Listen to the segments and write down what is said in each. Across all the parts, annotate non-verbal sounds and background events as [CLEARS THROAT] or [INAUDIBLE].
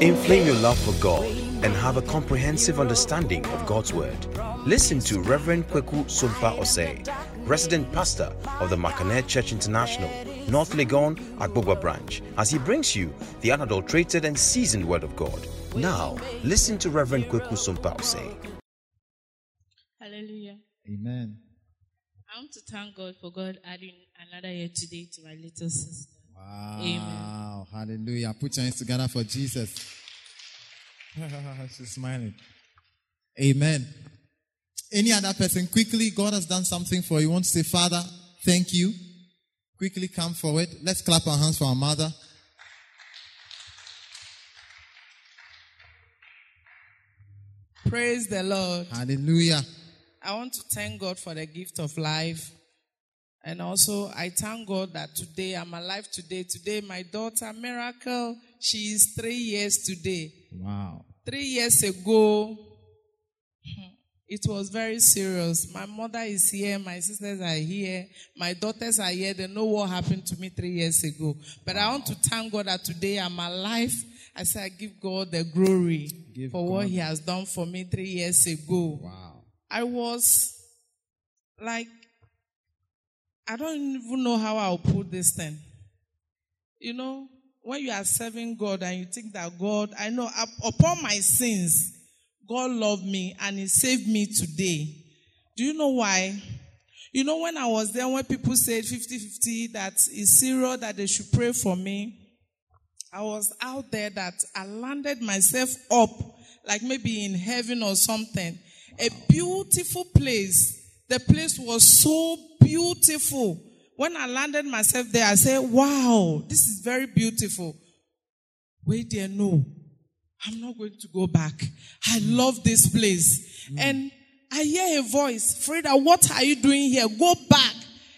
Inflame your love for God and have a comprehensive understanding of God's Word. Listen to Reverend Kweku Sumpa Osei, resident pastor of the Makanet Church International, North Legon, Agbogba branch, as he brings you the unadulterated and seasoned Word of God. Now, listen to Reverend Kweku Sumpa Osei. Hallelujah. Amen. I want to thank God for God adding another year today to my little sister. Wow. Amen. Hallelujah. Put your hands together for Jesus. [LAUGHS] She's smiling. Amen. Any other person, quickly, God has done something for you. You want to say, Father, thank you. Quickly come forward. Let's clap our hands for our mother. Praise the Lord. Hallelujah. I want to thank God for the gift of life. And also, I thank God that today I'm alive today. Today, my daughter, Miracle, she is three years today. Wow. Three years ago, [LAUGHS] it was very serious. My mother is here, my sisters are here, my daughters are here. They know what happened to me three years ago. But I want to thank God that today I'm alive. I say I give God the glory Give for what He has done for me three years ago. Wow. I was like, I don't even know how I'll put this thing. You know, when you are serving God and you think that God, I know upon my sins, God loved me and He saved me today. Do you know why? You know, when I was there, when people said 50 50 that it's serious that they should pray for me, I was out there that I landed myself up, like maybe in heaven or something. A beautiful place. The place was so beautiful. When I landed myself there, I said, wow, this is very beautiful. Wait there, no. I'm not going to go back. I love this place. Mm. And I hear a voice, Frida, what are you doing here? Go back.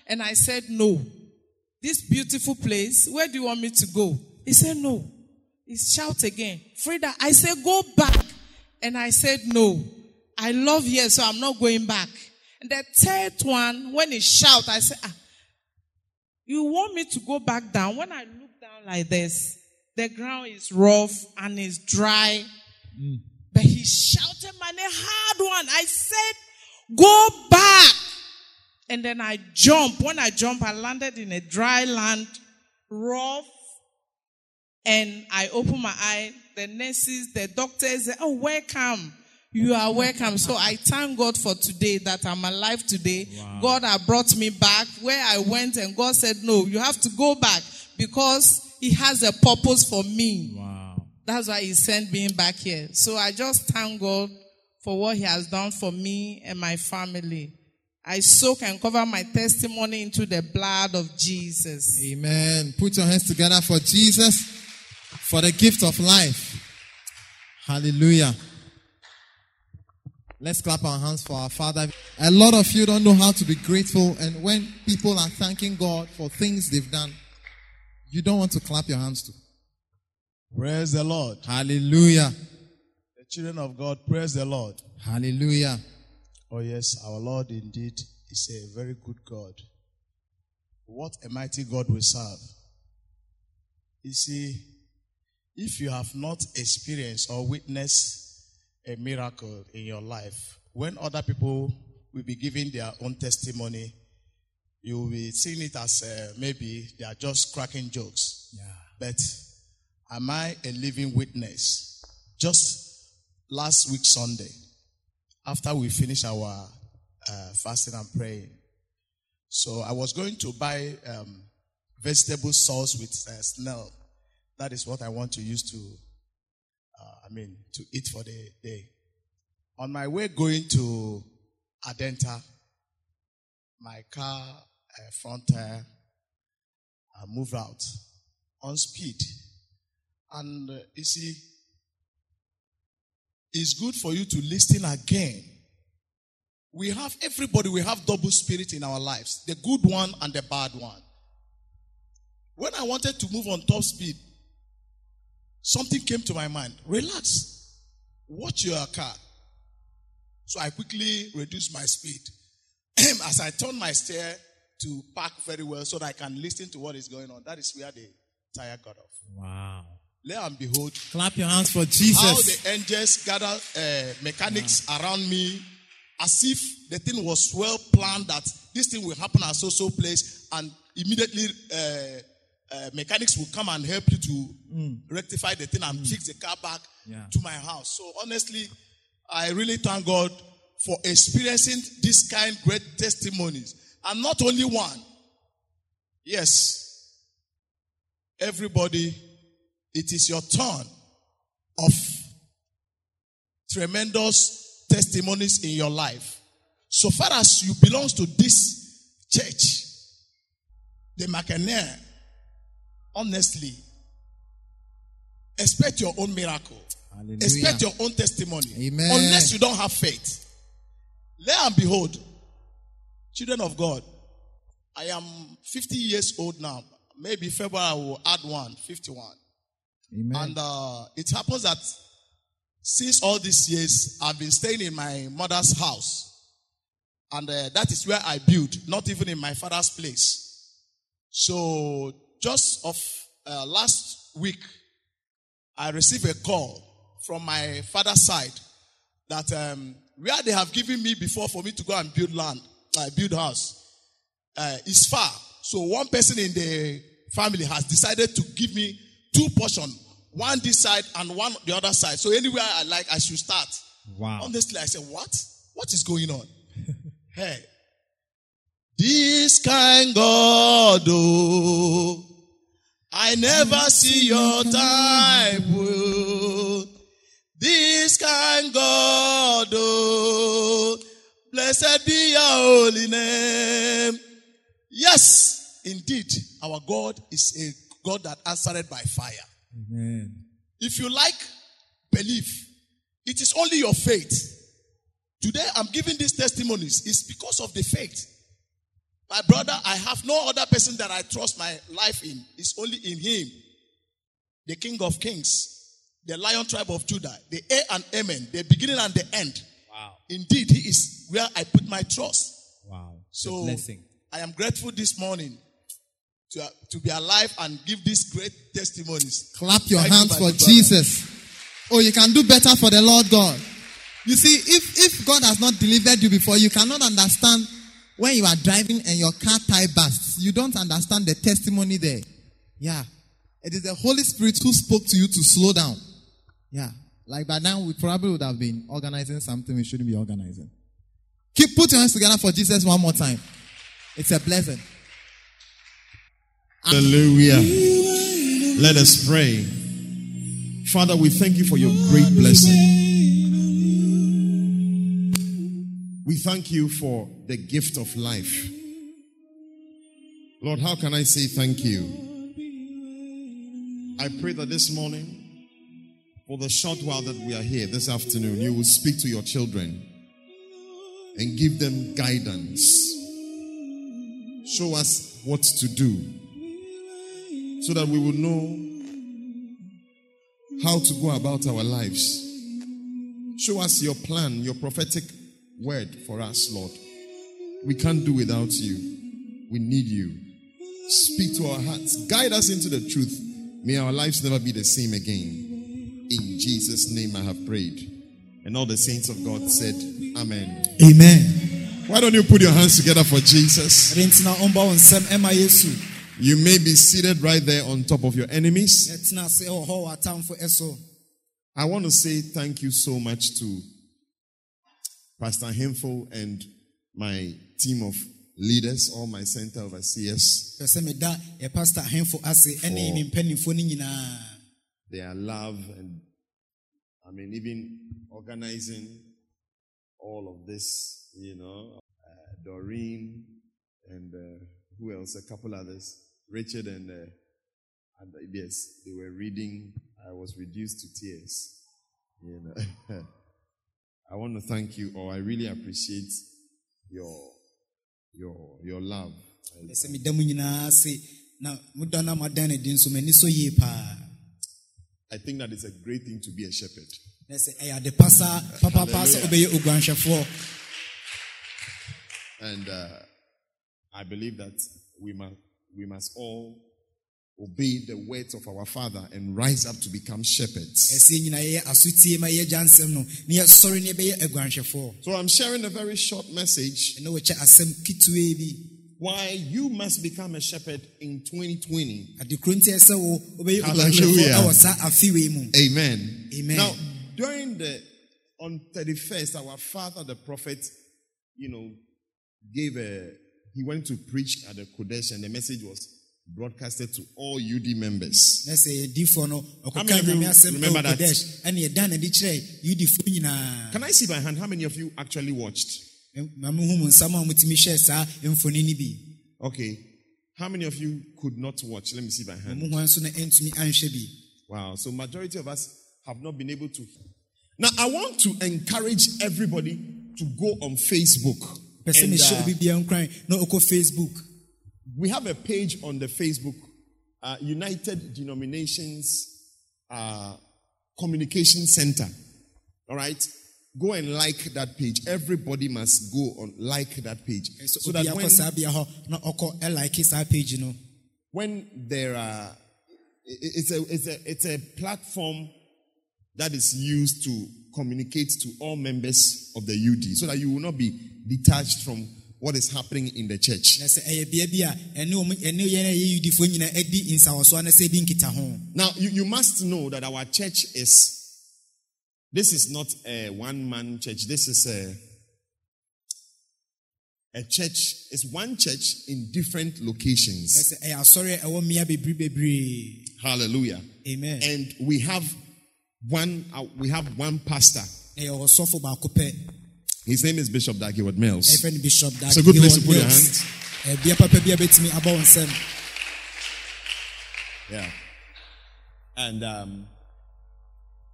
And I said, no. This beautiful place, where do you want me to go? He said, no. He shout again, Frida, I said, go back. And I said, no. I love here, so I'm not going back. And the third one, when he shout, I said, ah, you want me to go back down? When I look down like this, the ground is rough and it's dry. But he shouted my name, hard one. I said, go back. And then I jump. When I jump, I landed in a dry land, rough. And I open my eye. The nurses, the doctors, oh, welcome. You are welcome. So I thank God for today that I'm alive today. God has brought me back where I went and God said, no, you have to go back because he has a purpose for me. Wow. That's why he sent me back here. So I just thank God for what he has done for me and my family. I soak and cover my testimony into the blood of Jesus. Amen. Put your hands together for Jesus, for the gift of life. Hallelujah. Let's clap our hands for our Father. A lot of you don't know how to be grateful, and when people are thanking God for things they've done, you don't want to clap your hands to. Praise the Lord. Hallelujah. The children of God, praise the Lord. Hallelujah. Oh, yes, our Lord indeed is a very good God. What a mighty God we serve. You see, if you have not experienced or witnessed a miracle in your life, when other people will be giving their own testimony, you will be seeing it as uh, maybe they are just cracking jokes. But am I a living witness? Just last week, Sunday, after we finished our uh, fasting and praying. So I was going to buy um, vegetable sauce with uh, snail. That is what I want to use to, I mean, to eat for the day. On my way going to Adenta, my car uh, front tire uh, moved out on speed. And uh, you see, it's good for you to listen again. We have everybody, we have double spirit in our lives the good one and the bad one. When I wanted to move on top speed, something came to my mind. Relax, watch your car. So I quickly reduced my speed. [CLEARS THROAT] As I turned my steer to park very well so that I can listen to what is going on, that is where the tire got off. Wow. Lo and behold, Clap your hands for Jesus. how the angels gather uh, mechanics around me as if the thing was well planned that this thing will happen at so so place and immediately uh, uh, mechanics will come and help you to rectify the thing and fix the car back Yeah. to my house. So honestly i really thank god for experiencing this kind great testimonies. And not only one. Yes. Everybody it is your turn of tremendous testimonies in your life. So far as you belong to this church, the Macanair, honestly, expect your own miracle. Hallelujah. Expect your own testimony. Amen. Unless you don't have faith. Lo and behold, children of God, I am 50 years old now. Maybe February I will add one, 51. Amen. And uh, it happens that since all these years, I've been staying in my mother's house. And uh, that is where I build, not even in my father's place. So just of uh, last week, I received a call from my father's side that um, where they have given me before for me to go and build land, uh, build house, uh, is far. So one person in the family has decided to give me two portion, one this side and one the other side. So anywhere I like, I should start. wow. Honestly, I said, what? What is going on? [LAUGHS] hey. This kind God, oh, I never see your type. Oh. This kind God, oh, blessed be your holy name. Yes, indeed, our God is a God that answered by fire. Amen. If you like, believe. It is only your faith. Today I'm giving these testimonies. It's because of the faith. My brother, I have no other person that I trust my life in. It's only in him. The King of Kings, the Lion tribe of Judah, the A and Amen, the beginning and the end. Wow. Indeed, he is where I put my trust. Wow. So blessing. I am grateful this morning to, to be alive and give these great testimonies. Clap your Thank hands my for. Jesus. Oh, you can do better for the Lord God. You see, if, if God has not delivered you before, you cannot understand when you are driving and your car tire bursts. You don't understand the testimony there. Yeah. It is the Holy Spirit who spoke to you to slow down. Yeah. Like by now, we probably would have been organizing something we shouldn't be organizing. Keep putting hands together for Jesus one more time. It's a blessing. Hallelujah. Let us pray. Father, we thank you for your great blessing. We thank you for the gift of life. Lord, how can I say thank you? I pray that this morning, for the short while that we are here this afternoon, you will speak to your children and give them guidance. Show us what to do so that we will know how to go about our lives. Show us your plan, your prophetic word for us, Lord. We can't do without you. We need you. Speak to our hearts, guide us into the truth. May our lives never be the same again. In Jesus' name I have prayed. And all the saints of God said, Amen. Amen. Why don't you put your hands together for Jesus? ɛde ntina ɔmba wo nsɛm ɛma yesu You may be seated right there on top of your enemies. yɛtena ase ɛwɔ hɔ wɔ atamfo ɛso I want to say thank you so much to Pastor Hemfo and my team of leaders, all my center overseers, pɛ sɛ meda yɛ pastor ahemfo ase ɛne ne mpanimfoɔ no nyinaa their love and I mean, even organizing all of this, you know, uh, Doreen and uh, who else? A couple others, Richard and, uh, and yes, they were reading. I was reduced to tears. You know, [LAUGHS] I want to thank you or I really appreciate your your your love. pɛ sɛ meda mu nyinaa ase na modɔ no madan no din so m'ani sɔ yie paa I think that it's a great thing to be a shepherd. And uh, I believe that we must, we must all obey the words of our Father and rise up to become shepherds. ɛsɛ yɛn nyinaa yɛyɛ asotie ma yɛgya nsɛm no na yɛsɔre ne yɛbɛyɛ aguanhwɛfoɔ So I'm sharing a very short message ɛna wɔkyɛ asɛm ketewaa bi why you must become a shepherd in 2020. adekoro nti ɛsɛ wo wobɛyɛ Hallelujah. aguanhwɛfoɔ ɛwɔ saa afewei mu Amen. Amen. Now, during the on 31st, our father, the prophet, you know, gave a he went to preach at the Qodesh, and the message was broadcasted to all UD members. na sɛ yɛdifoɔ no How many of you remember that? qodesh ɛne yɛda no ade kyerɛ yudifoɔ nyinaa Can I see by hand how many of you actually watched? ma mehu mu nsɛm a motumi hwɛ saa mfoni no bi Okay. How many of you could not watch? Let me see by hand. mu hɔ nso na ɛntumi anhwɛ bi Wow. So majority of us have not been able to. Now I want to encourage everybody to go on Facebook. And, uh, we have a page on the Facebook, uh, United Denominations uh, Communication Center. All right, go and like that page. Everybody must go on like that page, so so that when, saa bea hɔ na ɔkɔ ɛlike saa page no when there are, it's a it's a it's a platform that is used to communicate to all members of the UD, so that you will not be detached from what is happening in the church. na sɛ ɛyɛ bea bi a ɛne ɔmo- ɛne yɛn a yɛyɛ yudifoɔ nyinaa adi nsawɔsoɔ na sɛ ɛdi nkita ho Now, you, you must know that our church is, this is not a one man church. This is a, a church, it's one church in different locations. sɛ ɛyɛ asɔre a ɛwɔ mmea bebree bebree Hallelujah. amen And we have one, uh, we have one pastor. Na yɛwɔ sɔfo baako pɛ His name is Bishop Dag Heward-Mills. no bishop It's a good place to put your hands eh, hands. bea papa bi a bɛtumi abɔ wo nsɛm Yeah. And um,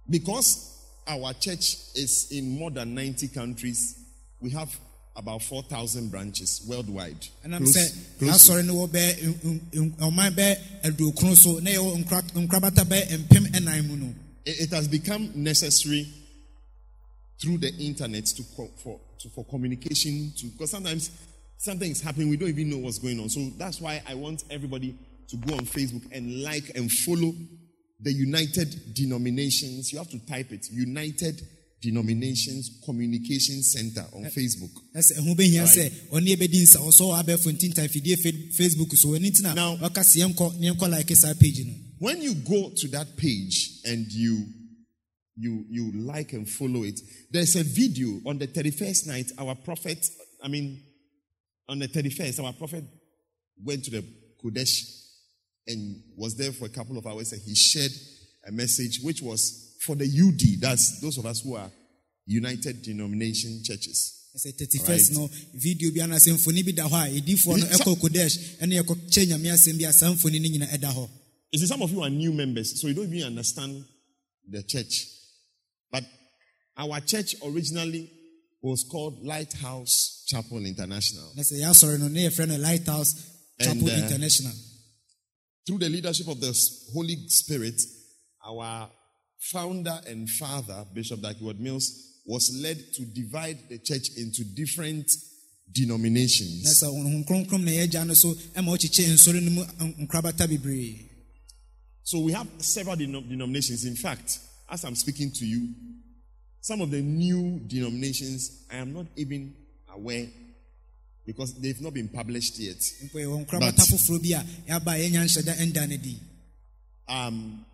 because our church is in more than 90 countries, we have about 4,000 branches worldwide. Close- sɛ close to- asɔre no wɔ bɛɛ n- n- n- ɔman bɛɛ so na yɛwɔ nkra- nkrabata bɛɛ mpem eh, ɛnan mu no it it has become necessary through the internet to for to, for communication to because sometimes something is happening we don't even know what's going on. So that's why i want everybody to go on facebook and like and follow the united denominations. You have to type it united denominations communication center on facebook. na sɛ ɛho bɛhia sɛ ɔne yɛbɛdi nsawɔsɔ wɔ abɛɛfo ntintan fidie fe- facebook nti na Now- ɔka sɛ yɛnkɔ ne yɛnkɔ like saa page no when you go to that page and you you you like and follow it. There's a video on the 31st night our prophet i mean on the 31st our prophet went to the qodesh and was there for a couple of hours and he shared a message which was for the ud that's those of us who are united denomination churches. Sɛ 31st no video bi anaasɛ mfoni bi da hɔ a ɛdifoɔ no ɛkɔ qodesh ɛne yɛkɔkyɛ nyame asɛm bi a saa mfoni no nyina ɛda hɔ You see, some of you are new members, so you don't even understand the church. Our church originally was called Lighthouse Chapel International. na sɛ yɛasɔre no ne friend lighthouse chapel And, uh, international Through the leadership of the Holy Spirit, our founder and father, Bishop Dag Heward-Mills, was led to divide the church into different denominations. sɛ honhom kronkrom na yɛagya no so ma ɔkyekyɛ nsɔre no mu n- nkrabata bebree So we have several denom- denominations. In fact, as I'm speaking to you, some of the new denominations I am not even aware because they've not been published yet. mpo yɛwɔ nkrabata But- foforɔ bi a yɛaba a yɛnya nhyɛda ɛnda no di Um,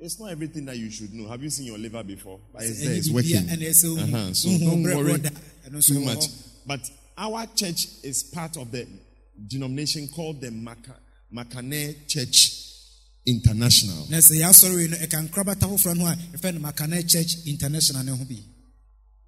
it's not everything that you should know. Have you seen your liver before? But it's there, it's working. ɛna ɛsɛ wohu- Uh-huh. So don't worry korɔ da. ɛno nso too much. But our church is part of the denomination called the Makane Church International. na sɛ yɛasɔre no ɛka nkrabata foforɔ no a yɛfrɛ no makana church international ne ho bi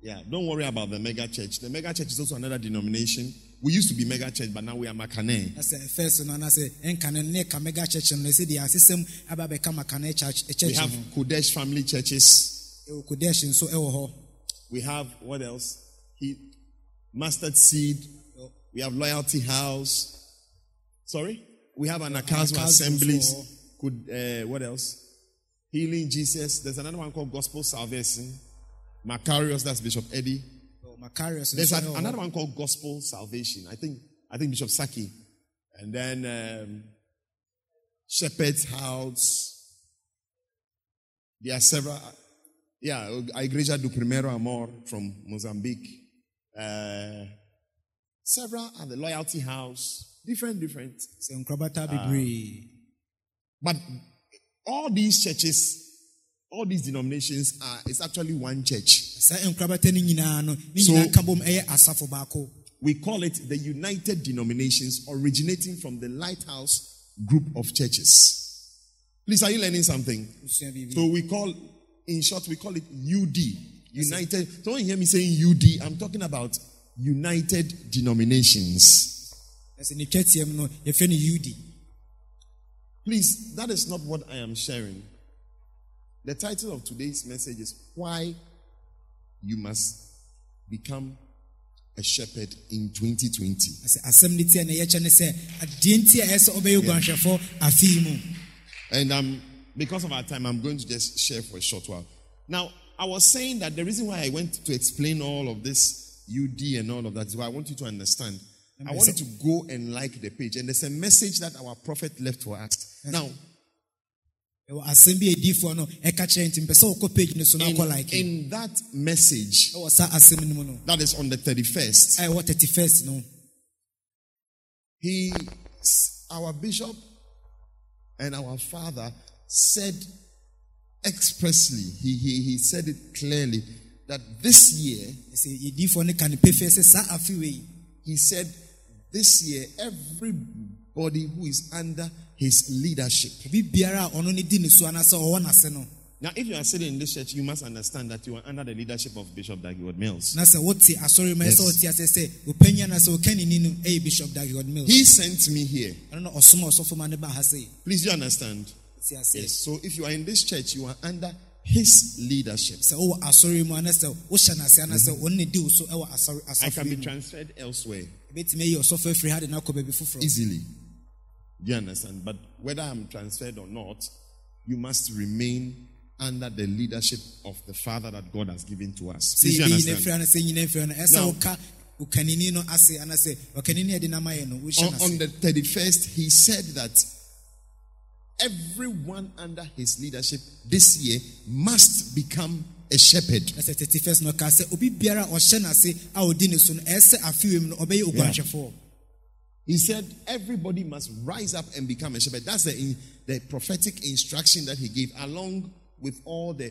Yeah, don't worry about the mega church. The mega church is also another denomination. We used to be mega church, but now we are Makane. That's the first no anaasɛ ɛnka no ne ɛka mega church no na ɛsɛ deɛ asesɛm aba bɛka makana church eh, We church have ho Qodesh family churches. qodesh ɛwɔ hɔ We have what else? He, mustard seed. We have loyalty house. Sorry, we have Anagkazo assemblies. Could uh, what else? Healing Jesus. There's another one called Gospel Salvation. Makarios, that's Bishop Eddie. ɛwɔ makarios There's an, another one called Gospel Salvation. I think I think Bishop Saki, and then um, Shepherd's House. There are several. Yeah, a Igreja do Primeiro Amor from Mozambique. Uh, several are the Loyalty House. Different, different. bebree But all these churches, all these denominations are, it's actually one church. saa nkorabata no nyinaa no ne So- nyinaa ka bom ɛyɛ asafo baako We call it the United Denominations originating from the Lighthouse group of churches. Please, are you learning something? So we call, in short, we call it UD. United. So when you hear me saying UD, I'm talking about United Denominations. ɛsɛ ne twatiam no yɛfrɛ no ud Please, that is not what I am sharing. The title of today's message is Why You Must Become a Shepherd in 2020. ɛsɛ asɛm no ti a na yɛkyɛ ne sɛ adeɛ nti a ɛsɛ ɔbɛyɛ oguanhwɛfo afei mu And um, because of our time, I'm going to just share for a short while. Now, I was saying that the reason why I went to explain all of this UD and all of that is why I want you to understand. I want you to go and like the page. And there's a message that our prophet left for us. Now, ɛwɔ asɛm bi a ɛdiifoɔ no ɛka kyerɛ nti mpɛ sɛ wokɔ page no so na in, in that message, ɛwɔ saa asɛm no mu no that is on the 31st, a ɛwɔ 31st no. he, our bishop and our father said expressly, he, he, he said it clearly, that this year, ɛsɛ yɛdiifoɔ no ka no pefee sɛ saa afe wei. he said, this year, everybody who is under his leadership. obi biara a ɔno ne di ne so anaasɛ ɔwɔ n'ase no Now, if you are sitting in this church, you must understand that you are under the leadership of Bishop Dag Heward-Mills. na sɛ wote asɔre ah, mu Yes. ɛsɛ wote asɛ sɛ ɔpanyi anaasɛ ah, ɔkanini no ɛyɛ bishop dag heward-mills He sent me here. ɛno na ɔsoma ɔsɔfo ma ne ba ha sei Please, you understand? Ah, yes. So, if you are in this church, you are under his leadership. sɛ wowɔ asɔre mu anaasɛ wohyɛ n'ase anaasɛ ɔno ne di wo so I can be transferred elsewhere ɛbɛtumi ayi ɔsɔfo afiri ha de no akɔ baabi foforɔ easily. Do you understand? But whether I'm transferred or not, you must remain under the leadership of the Father that God has given to us. Please, you understand? afiri ha no sɛ nyina afiri ha no ɛsɛ Now- woka wokanini no ase anaasɛ ɔkanini a ɛde nam ayɛ no wohyɛ on, on the 31st, he said that everyone under his leadership this year must become a shepherd. ɛsɛ 31st no ɔka sɛ obi biara a ɔhyɛ n'ase a ɔdi ne so no ɛsɛ afei mu no ɔbɛyɛ oguanhwɛfoɔ He said everybody must rise up and become a shepherd. That's the, in, the prophetic instruction that he gave, along with all the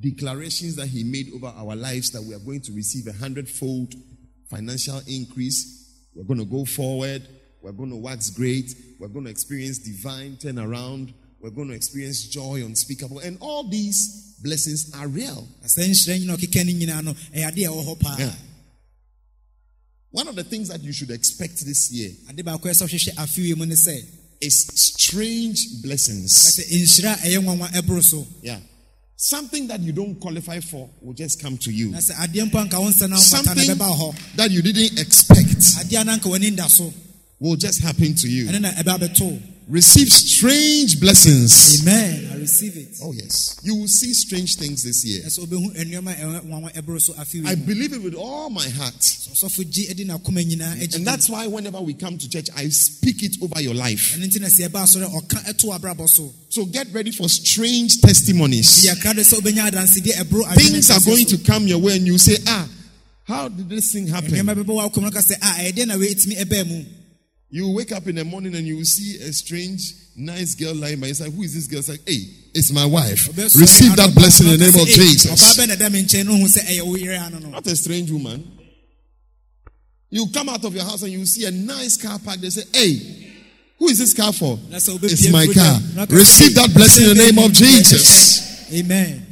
declarations that he made over our lives that we are going to receive a hundredfold financial increase. We're going to go forward. We're going to wax great. We're going to experience divine turnaround. We're going to experience joy unspeakable. And all these blessings are real. na saa nhyira nyina ɔkeka no nyinaa no ɛyɛ ade a ɛwɔ hɔ paa Yeah. One of the things that you should expect this year ade baako a ɛsɛ wohwehwɛ afei mu ne is strange blessings. sɛ nhyira a ɛyɛ nwanwa ɛboro so Yeah. Something that you don't qualify for will just come to you. na sɛ adeɛ mpo anka wo nsa no mfata no Something ɛbɛba wo hɔ that you didn't expect adeɛ no anka w'ani da so will just happen to you. ɛno na ɛbɛ abɛto Receive strange blessings. amen i receive it Oh, yes. You will see strange things this year. ɛsɛ wobɛhu nneɔma a ɛwɔ nwanwa ɛboro so afei I believe it with all my heart. ɔsɔfo gye de n'akoma nyinaa agye And that's why whenever we come to church, I speak it over your life. ɛno nti na sɛ ɛba asɔre a, ɔka ɛto abrabɔ so get ready for strange testimonies. di akra do sɛ wobɛnya adansedeɛ ɛboro adwene Things are going to come your way and you say, ah, how did this thing happen? Nneɛma bɛbɔ wɔ akoma no ka sɛ a ɛyɛ deɛ na wɔɛtumi ɛbaa mu You wake up in the morning and you will see a strange, nice girl lying by your side. Who is this girl? It's like, hey, it's my wife. Receive that blessing in the name of ka sɛ, "Ei, ɔbaa Jesus. bɛ na da me nkyɛn no hu sɛ ɛyɛ wo yere ano no Not a strange woman. You come out of your house and you see a nice car parked. They say, hey, who is this car for? Na sɛ wobɛpie It's my car. dɛ, na ka sɛ, Receive that blessing in the name of Jesus. amen.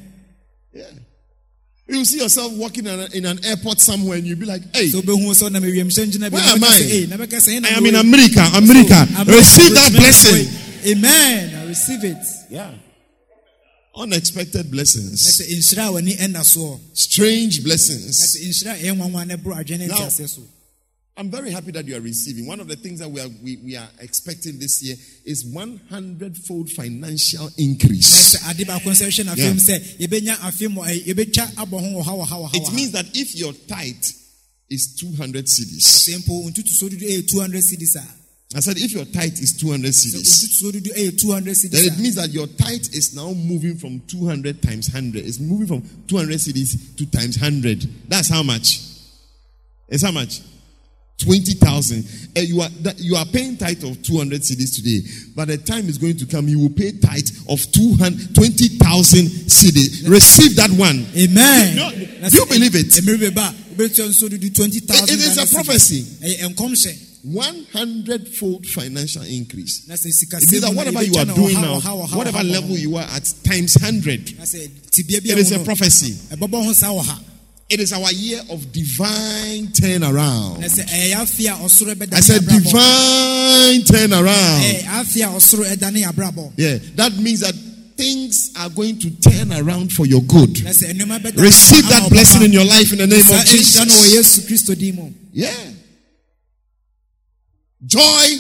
You see yourself walking in, a- in an airport somewhere and you'll be like, hey, sɛ wobɛhu sɛ ɔnam awiemhyɛ where am bɛka I? sɛ, "Ei, na bɛka sɛ, "Ɛna I am in. America. America. America, Receive that blessing. amen i receive it Yeah. Unexpected blessings. sɛ nhyira a w'ani ɛnna soɔ Strange blessings. sɛ nhyira a ɛyɛ nwanwa no ɛboro adwene Now- ntiaseɛ so I'm very happy that you are receiving. One of the things that we are, we, we are expecting this year is 100 fold financial increase. sɛ ade baako nso ɛhwɛ Yeah. n'afɛm sɛ yɛbɛnya afe eh, mu ɛy- yɛbɛtwa abɔ ho wɔ ha wɔ ha wɔ ha It means that if your tithe is 200 sɛ cedis, mpo ntutu so dodo ɛyɛ eh, 200 cedis a I said, if your tithe is 200 sɛ cedis, osituo dodo ɛyɛ eh, 200 then it means that your tithe is now moving from 200 times 100. It's moving from 200 cedis to times 100. That's how much? It's how much? 20,000. And you are, you are paying tithe of 200 cedis today. By the time is going to come, you will pay tithe of 200, 20,000 cedis. Receive that one. amen No, you believe it? mmerɛ bɛba a wobɛtua nsuo dodo 20000 It- is a prophecy. ɛyɛ nkɔmhyɛ 100 fold financial increase. It means that whatever you are doing now, whatever level you are at, times 100. na sɛ It is a prophecy. Ɛbɛbɔ ho saa wɔ ha It is our year of divine turnaround. na sɛ ɛyɛ afe a ɔsoro bɛda I said divine turnaround. ɛyɛ afe a ɔsoro ɛda ne abrabɔ Yeah, that means that things are going to turn around for your good. na sɛ nneɛma bɛda Receive that blessing in your life in the name of wɔ Jesus. yesu kristo din mu Yeah. Joy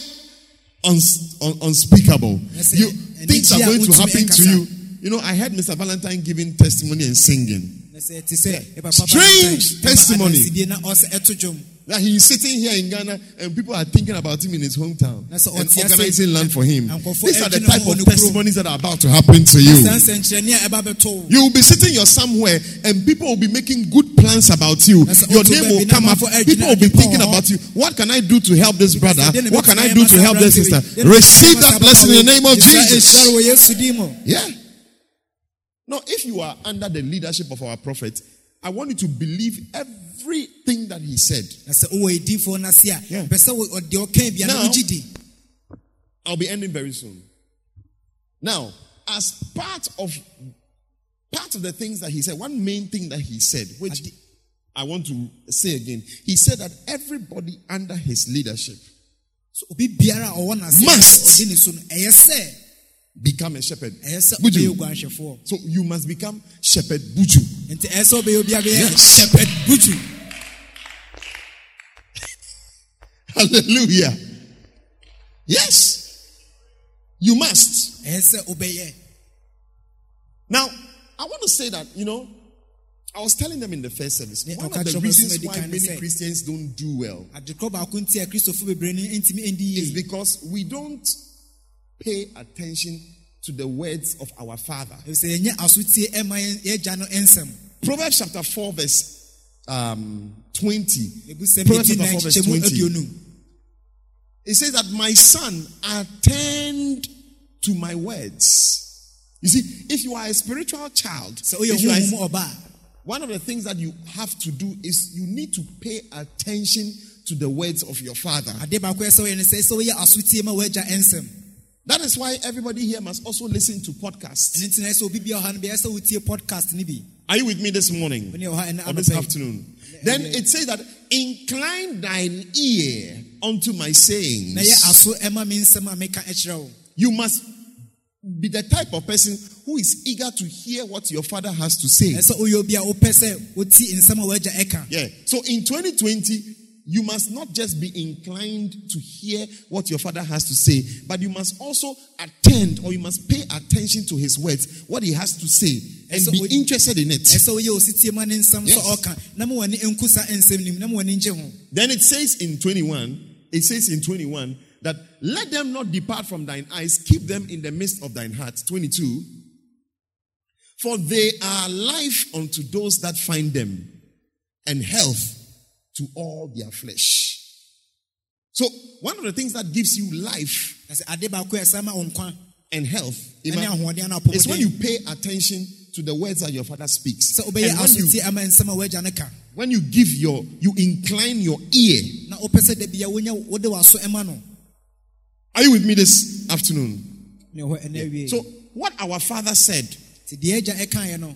uns- un- unspeakable. You, things are going to happen to you. You know, I heard Mr. Valentine giving testimony and singing. Na sɛ te sɛ yɛ Strange testimony. ɛma adansidie na ɔsɛ ɛto dwom That he is sitting here in Ghana and people are thinking about him in his hometown That's and organizing land for him. These are the type of testimonies that are about to happen to you. saa nsɛnkyerɛnne a ɛba bɛtɔ wo You will be sitting here somewhere and people will be making good plans about you. Your name will come up. People will be thinking about you. What can I do to help this brother? What can I do to help this sister? aberante wei. Then Receive that blessing in the name of Jesus. wɔ yesu din mu Yeah. No, if you are under the leadership of our prophet, I want you to believe everything that he said. na sɛ wowɔ edifoɔ no Yeah. pɛ sɛ wo- ɔde ɔka bia na Now- I'll be ending very soon. Now, as part of part of the things that he said, one main thing that he said, which I want to say again, he said that everybody under his leadership so obi biara a ɔwɔ n'ase Must. Become a shepherd. Buju. So you must become shepherd buju. nti ɛyɛ sɛ wobɛyɛ obi a bɛyɛ Yes. shepherd butu [LAUGHS] Hallelujah. Yes. You must. ɛyɛ sɛ wobɛyɛ Now, I want to say that, you know, I was telling them in the first service, one of the reasons why many. Christians don't do well adekorɔ baako nti a kristofo bebree no ntumi ndi is because we don't pay attention to the words of our Father. ɛfisɛ yɛnyɛ asotie ɛma yɛn- yɛagya no nsɛm Proverbs chapter 4, verse um, 20. Proverbs chapter 4, verse 20. It says that my son attend to my words. You see, if you are a spiritual child, if you are a- honhom ɔba a one of the things that you have to do is you need to pay attention to the words of your father. Adeɛ baako yɛ sɛ woyɛ no sɛ sɛ woyɛ asotie ma woagya nsɛm That is why everybody here must also listen to podcasts. ɛno nti na ɛsɛ obi bia ɔha no bɛyɛ sɛ wotie podcast no bi Are you with me this morning Wone ɔha ɛna or this afternoon? Then it says that incline thine ear unto my sayings. na yɛ aso ɛma me nsɛm a meka ɛkyerɛ wo You must be the type of person who is eager to hear what your father has to say. ɛsɛ woyɛ obi a wopɛ sɛ wotie nsɛm a woagya ɛka Yeah. So in 2020, you must not just be inclined to hear what your father has to say, but you must also attend or you must pay attention to his words, what he has to say, and so be interested in it. ɛsɛ woyɛ osetie ma ne nsɛm Yes. sɛ ɔka na ma w'ani nku saa nsɛm nim na ma w'ani ngye ho Then it says in 21, it says in 21 that let them not depart from thine eyes, keep them in the midst of thine heart. 22. For they are life unto those that find them, and health to all their flesh. So, one of the things that gives you life na sɛ ade baako a ɛsɛ ma wo nkwa and health ɛne Ima, ahoɔden ana is when you pay attention to the words that your father speaks. And when you, asotie ama nsɛm a woagya no ka when you give your, you incline your ear. na wopɛ sɛ da bia wonya wode w'aso ɛma no Are you with me this afternoon? ne ɛhɔ ɛna awie So, what our father said, nti deɛ agya ɛkaeɛ no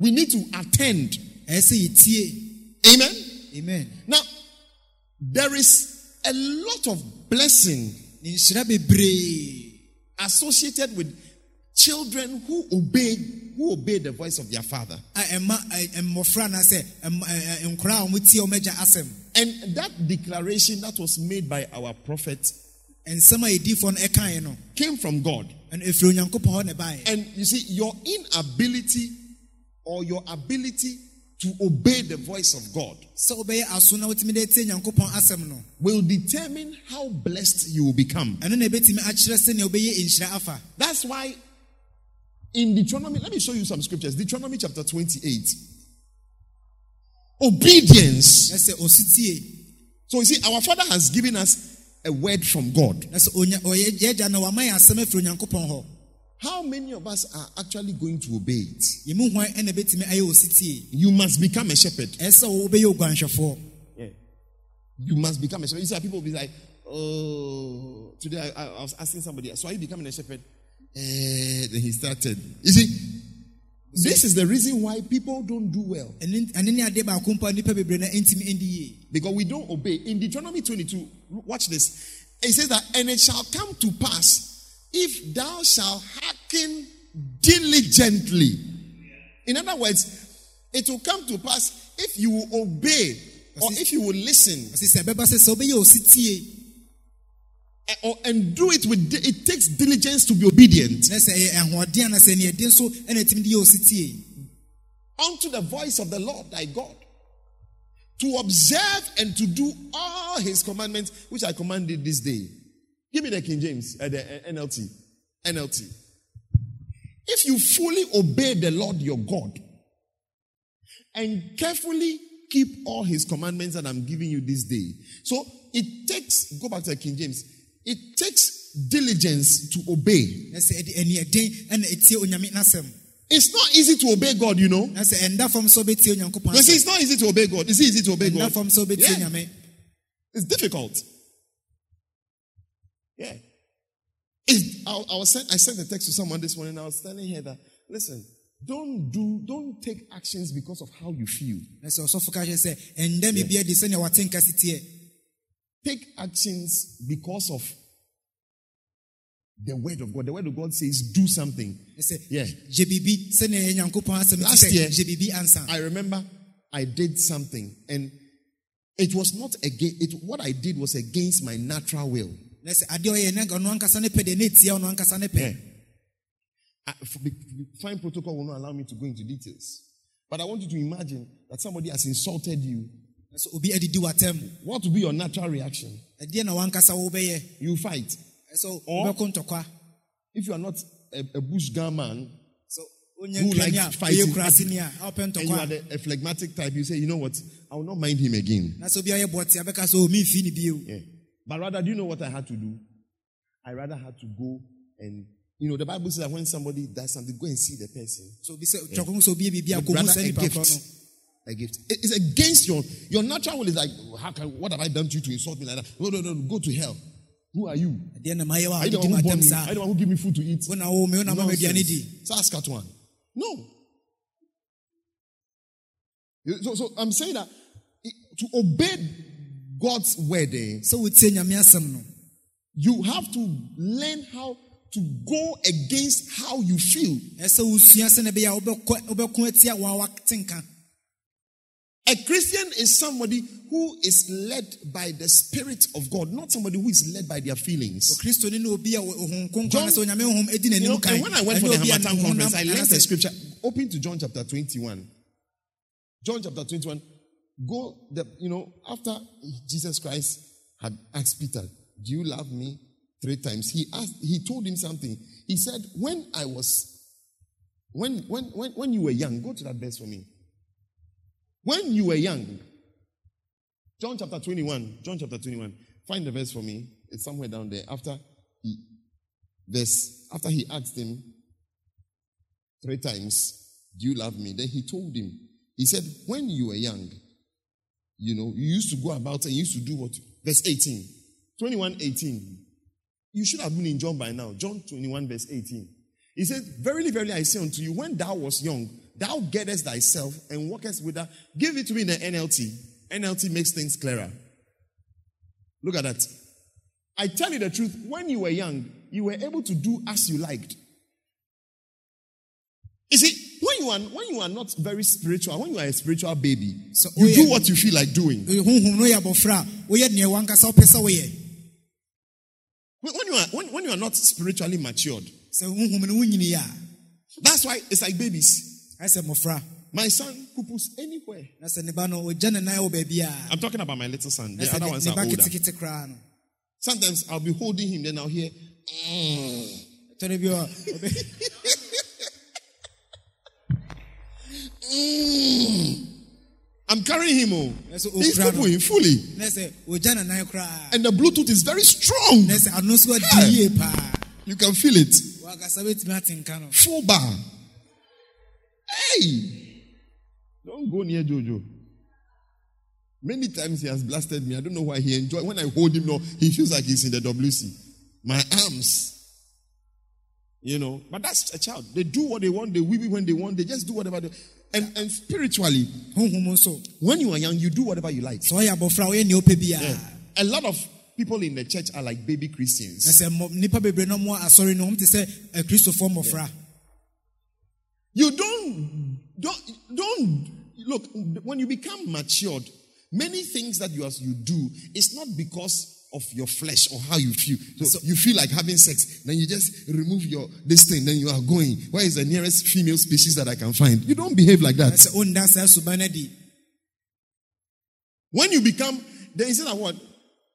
we need to attend. Amen. Amen. Now, there is a lot of blessing ne nhyira bebree. associated with children who obey who obey the voice of their father. a ɛma ɛ- mmɔfra anaasɛ ɛm- ɛ- ɛ- nkwaraa a wɔtie wɔn agya asɛm And that declaration that was made by our prophet nsɛm a yɛdiifoɔ no no. came from God. ɛno ɛfiri onyankopɔn hɔ na ɛbaeɛ And you see, your inability or your ability to obey the voice of God sɛ wobɛyɛ aso na wotumi de tie nyankopɔn asɛm no will determine how blessed you will become. ɛno na ɛbɛtumi akyerɛ sɛnea wobɛyɛ nhyira afa That's why in Deuteronomy, let me show you some scriptures. Deuteronomy chapter 28. Obedience. na sɛ ɔsitie So you see, our Father has given us a word from God. Na sɛ onya- ɔyɛ- yɛagya no wama yɛ asɛm afiri onyankopɔn hɔ How many of us are actually going to obey it? yɛmu hwan ɛna ɛbɛtumi ayɛ ɔsitie You must become a shepherd. ɛsɛ sɛ wobɛyɛ oguanhwɛfoɔ You must become a shepherd. You see, people will be like, oh, today I, I was asking somebody, so are you becoming a shepherd? Eh, then he started. You see, this is the reason why people don't do well. ɛne ɛne ne adeɛ baako mpa nnipa bebree na ɛntimi ɛndi yie Because we don't obey. In Deuteronomy 22, watch this. It says that, and it shall come to pass if thou shalt hearken diligently. In other words, it will come to pass if you will obey or if you will listen ɔsi sɛ ɛbɛba sɛ sɛ wobɛyɛ ɔsitie eh, or, and do it with, it takes diligence to be obedient na sɛ ɛyɛ ahoɔden ana sɛ neɛden nso ɛna ɛtumi de yɛ ɔsitie unto the voice of the Lord thy God. To observe and to do all his commandments, which I commanded this day. Give me the King James, uh, the uh, NLT. NLT. If you fully obey the Lord your God and carefully keep all his commandments that I'm giving you this day. So it takes, go back to the King James, it takes diligence to obey. na sɛ ɛde aniɛden ɛna ɛtie onyame n'asɛm It's not easy to obey God, you know. na sɛ ɛnda fam sɛ wobɛtie onyankopɔn You see, it's not easy to obey God. It's easy to obey God. fam sɛ wobɛtie Yeah. It's difficult. Yeah. I, I was sent, I sent a text to someone this morning. I was telling her that listen, don't do, don't take actions because of how you feel. na sɛ ɔsɔfo ka kyerɛ sɛ ɛnda biribia de sɛnea wate nka si teɛ Take actions because of the word of God. The word of God says, do something. Yeah. gye biribi sɛnea ɛyɛ nyankopɔn asɛm Last year- gye biribi ansa I remember I did something and it was not against it, what I did was against my natural will. Na sɛ adeɛ ɔyɛ na ɔno ankasa ne pɛ deɛ na ɛtia ɔno ankasa ne pɛ Yeah. I, f- be- be- fine protocol will not allow me to go into details. But I want you to imagine that somebody has insulted you. na sɛ obi adidi w'atam What will be your natural reaction? ɛdeɛ na wankasa wobɛyɛ You fight. Or- If you are not a, a bush gun man Who likes fighting? ɔyɛ kurase ni a a wopɛ [LAUGHS] and you are the, a phlegmatic type, you say, you know what? I will not mind him again. na sɛ obi ayɛ bɔte abɛka sɛ oh, ɔmemfi ne bio Yeah. But rather, do you know what I had to do? I rather had to go and, you know, the Bible says that when somebody does something, go and see the person. So obi sɛ twɛko so yɛ biribi a But kɔhu rather a gift. A gift. It's against your your natural will is like, how can what have I done to you to insult me like that? No, no, no, go to hell. Who are you? ɛdeɛ na mayɛ wɔ Are you the adidi one who born me? Are you the one who give me food to eat? wona wo me wona ma m'aduane Nonsense. di So ask at one. No. So, so I'm saying that to obey God's word, nyame asɛm no you have to learn how to go against how you feel. ɛsɛ wosua sɛne ɛbɛyɛ a wobɛkɔ- wobɛko atia wɔa wate A Christian is somebody who is led by the Spirit of God, not somebody who is led by their feelings. kristoni ne obi a honhom kronkron John- na sɛ onyame honhom adi You know, and when I went for the Hamatan conference, I learned the scripture. Open to John chapter 21. John chapter 21. Go, the, you know, after Jesus Christ had asked Peter, Do you love me? Three times. He asked, he told him something. He said, When I was, when, when, when, when you were young, go to that verse for me. When you were young, John chapter 21, John chapter 21. Find the verse for me. It's somewhere down there. After he, after he asked him three times, Do you love me? Then he told him, He said, When you were young, you know, you used to go about and you used to do what? Verse 18. 21, 18. You should have been in John by now. John 21, verse 18. He said, Verily, verily, I say unto you, when thou was young, thou gettest thyself and walkest with her. Give it to me in the NLT. NLT makes things clearer. Look at that. I tell you the truth, when you were young, you were able to do as you liked. You see, you are when you are not very spiritual, when you are a spiritual baby, So, you oh, do yeah. what you feel like doing. honhom no yɛ abɔfra a woyɛ neɛ wankasa wopɛ sɛ woyɛ When, when you are when, when you are not spiritually matured, sɛ honhom no wonyini a that's why it's like babies. ayɛ sɛ mmɔfra My son pupus anywhere. na sɛ ne ba no ɔgya ne nan wɔ baabi a I'm talking about my little son. The other ones are older. ketekete koraa no Sometimes I'll be holding him, then I'll hear. "Mm." [LAUGHS] tɔre bi hɔ ɔbɛ- I'm carrying him. Oh. Oh, He's crown. fully. na sɛ ɔgya ne nan koraa And the Bluetooth is very strong. na sɛ ano nso adi yie paa You can feel it. wakasa bɛtumi atenka no Full bar. Hey! Don't go near Jojo. Many times he has blasted me. I don't know why he enjoy. When I hold him now, he feels like he's in the WC. My arms. You know, but that's a child. They do what they want. They weep when they want. They just do whatever they. And and spiritually, when you are young, you do whatever you like. sɛ ɔyɛ abɔfra a ɔyɛ nea ɔpɛ biara Yeah. A lot of people in the church are like baby Christians. sɛ mmɔ- nnipa bebree no mo asɔre no ɔm te sɛ akristofoɔ eh, mmɔfra You don't don't don't look when you become matured. Many things that you as you do is not because of your flesh or how you feel. So, you feel like having sex, then you just remove your this thing, then you are going. Where is the nearest female species that I can find? You don't behave like that. sɛ ɔnda saa suban no adi When you become, then instead of what?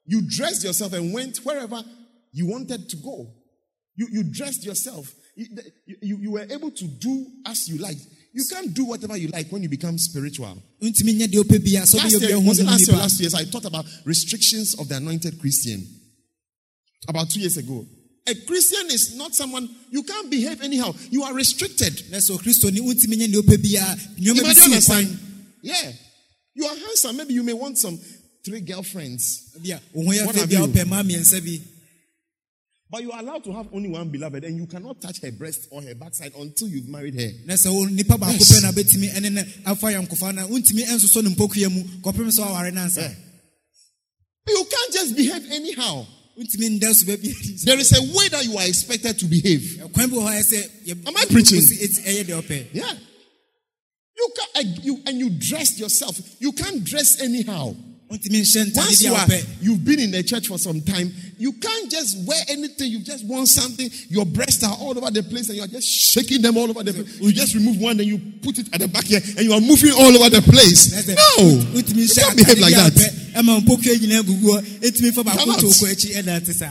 You dressed yourself and went wherever you wanted to go. You, you dressed yourself. You, you, you were able to do as you like. You can't do whatever you like when you become spiritual. ntumi nyɛ deɛ ɔpɛ biara sɛ Last year, was it last year, last year, I taught about restrictions of the anointed Christian. About two years ago. A Christian is not someone, you can't behave anyhow. You are restricted. na sɛ ɔkristoni wontumi nyɛ deɛ ɔpɛ biara nneɔma bi Imagine si wo understand. Yeah. You are handsome. Maybe you may want some three girlfriends. bi a wo ho yɛ What have you? But you are allowed to have only one beloved, and you cannot touch her breast or her backside until you've married her. na sɛ wo nipa baako Yes. pɛ na bɛtumi ɛne ne afa yɛnkofa no wontumi ɛnsosɔ ne mpɔkua mu kɔpem sɛ waware no ansa You can't just behave anyhow. wontumi nda so baabi adi There is a way that you are expected to behave. kwan bi wɔ hɔ a ɛsɛ yɛ- Am I preaching? wosi- ɛti- ɛyɛ deɛ ɔpɛ Yeah. You can you and you dress yourself. You can't dress anyhow. Wontumi nhyɛ ntade Once you are, you've been in the church for some time, you can't just wear anything. You just want something. Your breasts are all over the place, and you are just shaking them all over the place. You just remove one, and you put it at the back here, and you are moving all over the place. No, you can't behave like that. wopɛ ɛma mpɔkua nyinaa gugu hɔ ɛtumi fa Come baako out. to kɔ akyi ɛna te saa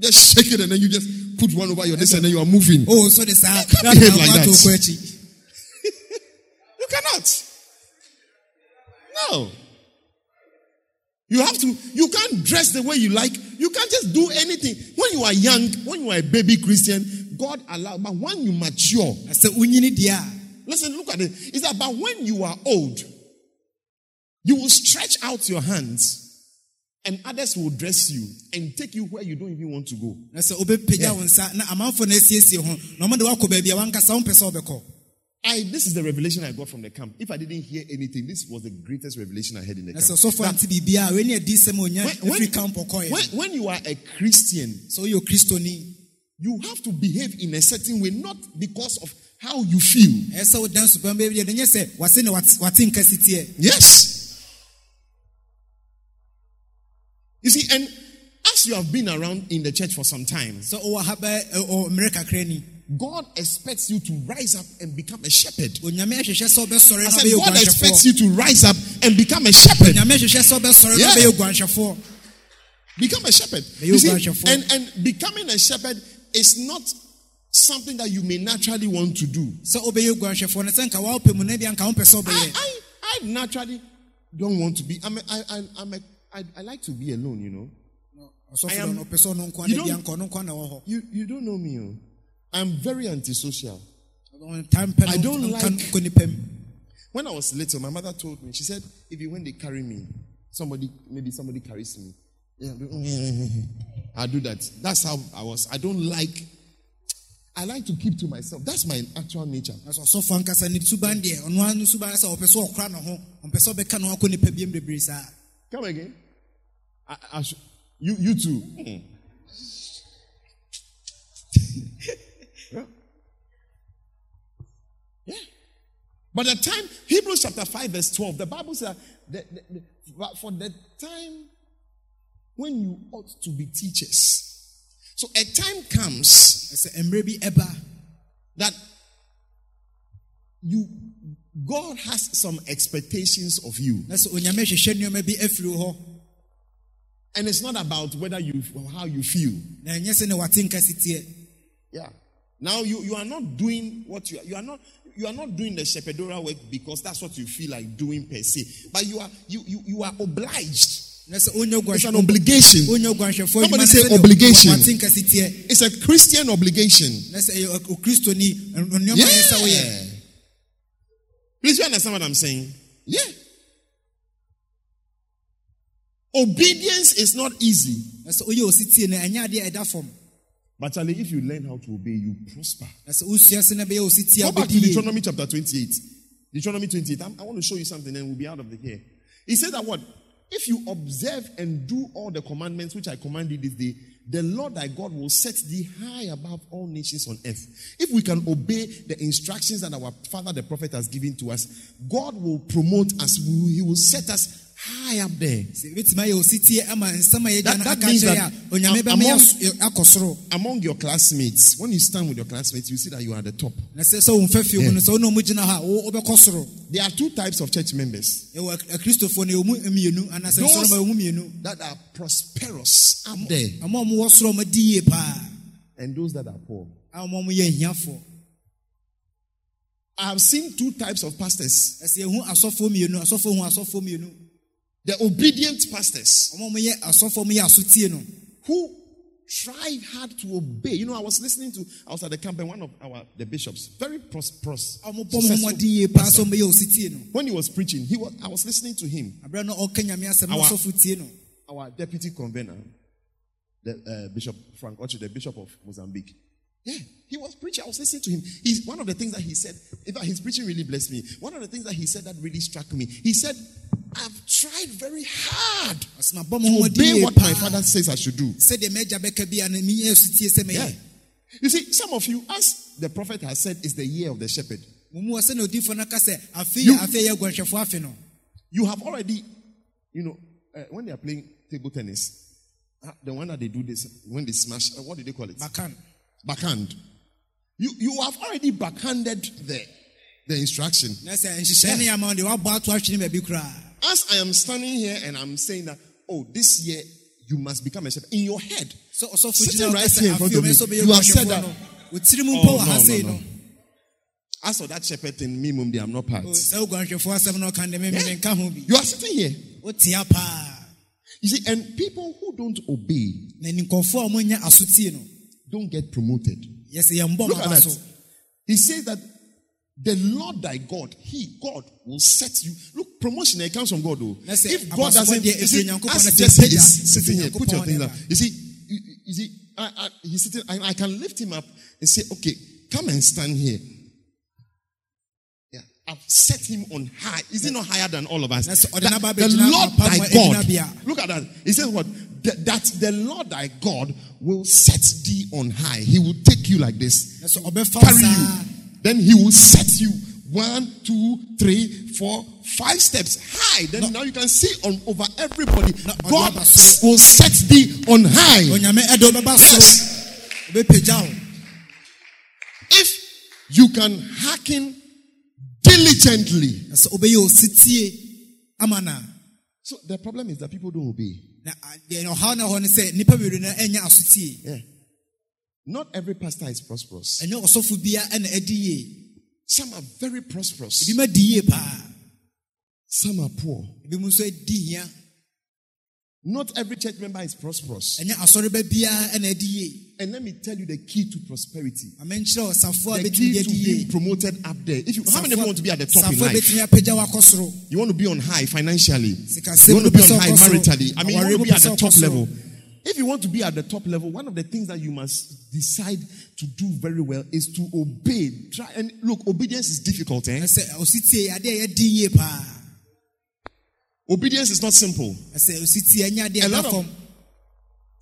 Just shake it, and then you just put one over your this, and then you are moving. oh so de saa can't behave like that. [LAUGHS] You cannot. No. You have to, you can't dress the way you like. You can't just do anything. When you are young, when you are a baby Christian, God allow. But when you mature, na sɛ wonyini deɛ a listen, look at it. It's about when you are old, you will stretch out your hands and others will dress you and take you where you don't even want to go. na sɛ wobɛpagya wo nsa na amanfo no asiesie ho na ɔmode woakɔ baabi a wankasa wompɛ sɛ wobɛkɔ I, this is the revelation I got from the camp. If I didn't hear anything, this was the greatest revelation I had in the camp. sɛ ɔsɔfo ante biribiaa wei ne adi sɛm a onya When- when- ɛfiri camp ɔkɔɛ When, you are a Christian, sɛ woyɛ okristoni you have to behave in a certain way, not because of how you feel. ɛyɛ sɛ woda nsuban baabi deɛ ɛnyɛ sɛ wase ne wat- wate nka siteɛ Yes. You see, and as you have been around in the church for some time, so sɛ ɔwɔ ha bɛ ɛ- ɔ- mmerɛ kakra ni God expects you to rise up and become a shepherd. onyame ahwehwɛ sɛ wobɛsɔre I said, God expects you to rise up and become a shepherd. onyame ahwehwɛ sɛ wobɛsɔre na Yeah. Become a shepherd. See, guard your phone. and, and becoming a shepherd is not something that you may naturally want to do. sɛ wobɛyɛ oguanhwɛfoɔ no sɛ nka woawopɛ mu na bia nka wompɛ sɛ I, I, I naturally don't want to be. I'm a, I, I, I'm a, I, I like to be alone, you know. I am- no ɔpɛ sɛ ɔno nkoa You don't- nka ɔno nkoa na wɔ hɔ You, you don't know me. Oh. I'm very antisocial. I don't like- nkɔ nipa mu When I was little, my mother told me, she said, if you, when they carry me, somebody, maybe somebody carries me. Yeah, mm, I do that. That's how I was. I don't like, I like to keep to myself. That's my actual nature. na sɛ ɔsɔfo ankasa ne suban deɛ ɔno ano suban sɛ ɔpɛ sɛ ɔkora ne ho ɔmpɛ sɛ ɔbɛka ne ho akɔ nipa biam bebree saa Come again. I, I should, you, you too. Hmm. [LAUGHS] Yeah. Yeah. But the time, Hebrews chapter 5, verse 12, the Bible says that the, the, for the time when you ought to be teachers. So a time comes sɛ mmerɛ maybe ɛba that you God has some expectations of you. na sɛ onyame hwehwɛ nneɔma bi afiri wo hɔ And it's not about whether you how you feel. na ɛnyɛ sɛ ne wate nka si teɛ Yeah. Now you, you are not doing what you are, you are not you are not doing the shepherdora work because that's what you feel like doing per se. But you are you you, you are obliged. na sɛ onyɛ It's an obligation. Somebody say obligation. wate nka si teɛ It's a Christian obligation. na sɛ ɛyɛ okristoni nneɔma yɛ sɛ woyɛ Yeah. Please you understand what I'm saying? Yeah. Obedience is not easy. But Charlie, if you learn how to obey, you prosper. na sɛ wosua sɛ na bɛyɛ osi tie Go back to Deuteronomy chapter 28. Deuteronomy 28. I'm- i want to show you something and we'll be out of the here. He said that what? If you observe and do all the commandments which I command you this day, the Lord thy God will set thee high above all nations on earth. If we can obey the instructions that our father the prophet has given to us, God will promote us. He will set us high up there. sɛ ɛbɛtumi ayɛ osi tie ama nsɛm a yɛgya That- that means that a onyame am- bɛma yɛ among- aso- akɔ soro. Among your classmates, when you stand with your classmates, you see that you are at the top. na sɛ sɛ womfa fie mu no sɛ wone ɔmu gyina hɔ a wo- wobɛkɔ soro. There are two types of church members. Ɛwɔ ak- akristofoɔ no ɛwɔ mu mmienu anaasɛ Those- nsɔrɔma ɛwɔ mu mmienu that are prosperous up there. ama ɔmo wɔ soro ɔmo di and those that are poor. a ɔmo ɔmo yɛ ahiafoɔ I have seen two types of pastors the obedient pastors ɔmo ɔmo yɛ asɔfoɔ ɔmo yɛ asotie no who tried hard to obey. You know, I was listening to, I was at the camp and one of our the bishops, very prosperous. ɔmo bɔ mo ho successful mmɔden yie paa pastor. sɛ ɔmo yɛ osi tie no When he was preaching, he was I was listening to him, abirɛ no ɔka nyame asɛm na Our- ɔsɔfo tie no our deputy convener, the uh, Bishop Frank Ochi, the Bishop of Mozambique. Yeah, he was preaching. I was listening to him. He's one of the things that he said. In fact, his preaching really blessed me. One of the things that he said that really struck me. He said, "I've tried very hard to obey what my father says I should do." Yeah. You see, some of you, as the prophet has said, is the year of the shepherd. You- You have already, you know, uh, when they are playing table tennis, uh, the one that they do this, when they smash, uh, what do they call it? bakan Backhand. You, you have already backhanded the, the instruction. na sɛ nhyehyɛe no yɛ ama wo deɛ woabɔ ato ahwene baabi koraa. As I am standing here and I'm saying that, oh, this year you must become a shepherd, in your head, so, ɔsɔfo Sitting right here in front of ɔmɛ you, have said that- no. Wɔtiri mu Oh, mpo wɔ ha no, no, no. As for that shepherd thing, me, mum, I'm not part. O, sɛ woguanhwɛfoɔ asɛm no ɔka ndɛ me me nka ho bi? You are sitting here. You see, and people who don't obey na ninkɔfoɔ a ɔmɔnya asotie no don't get promoted. Yes, Look at that. He says that the Lord thy God, He, God, will set you. Look, promotion it comes from God, though. If God doesn't, you see, as Jesse is sitting here, put your things down. You see, you, see, I, I, he's sitting. I, I can lift him up and say, "Okay, come and stand here." Yeah, I've set him on high. Is he not higher than all of us? That- the Lord thy God. Look at that. He says what? That, the Lord thy God will set thee on high. He will take you like this carry you. Then he will set you one, two, three, four, five steps high. Then now you can see on over everybody. No, God so. will set thee on high. onyame ɛde wobɛba Yes. so wobɛpagya wo If you can hearken diligently. So the problem is that people don't obey. na ah, a- deɛ ɔhaw no hɔ no sɛ nnipa bebree no ɛnyɛ asotie Yeah. Not every pastor is prosperous. ɛnyɛ ɔsɔfo bia ɛna adi yie Some are very prosperous. ebi ma di yie paa Some are poor. Not every church member is prosperous. ɛnyɛ asɔreba biara ɛna adi yie And let me tell you the key to prosperity. amenkyerɛ ɔsafoɔ a The key to being promoted up there. If you, how many of you want to be at the top in life? bɛtumi apagya wakɔ soro You want to be on high financially. You want to be on high maritally. I mean, you want to be at the top level. If you want to be at the top level, one of the things that you must decide to do very well is to obey. Try and look, obedience is difficult, eh? Obedience is not simple. ɛsɛ ositie ɛnyɛ adeɛ A lot of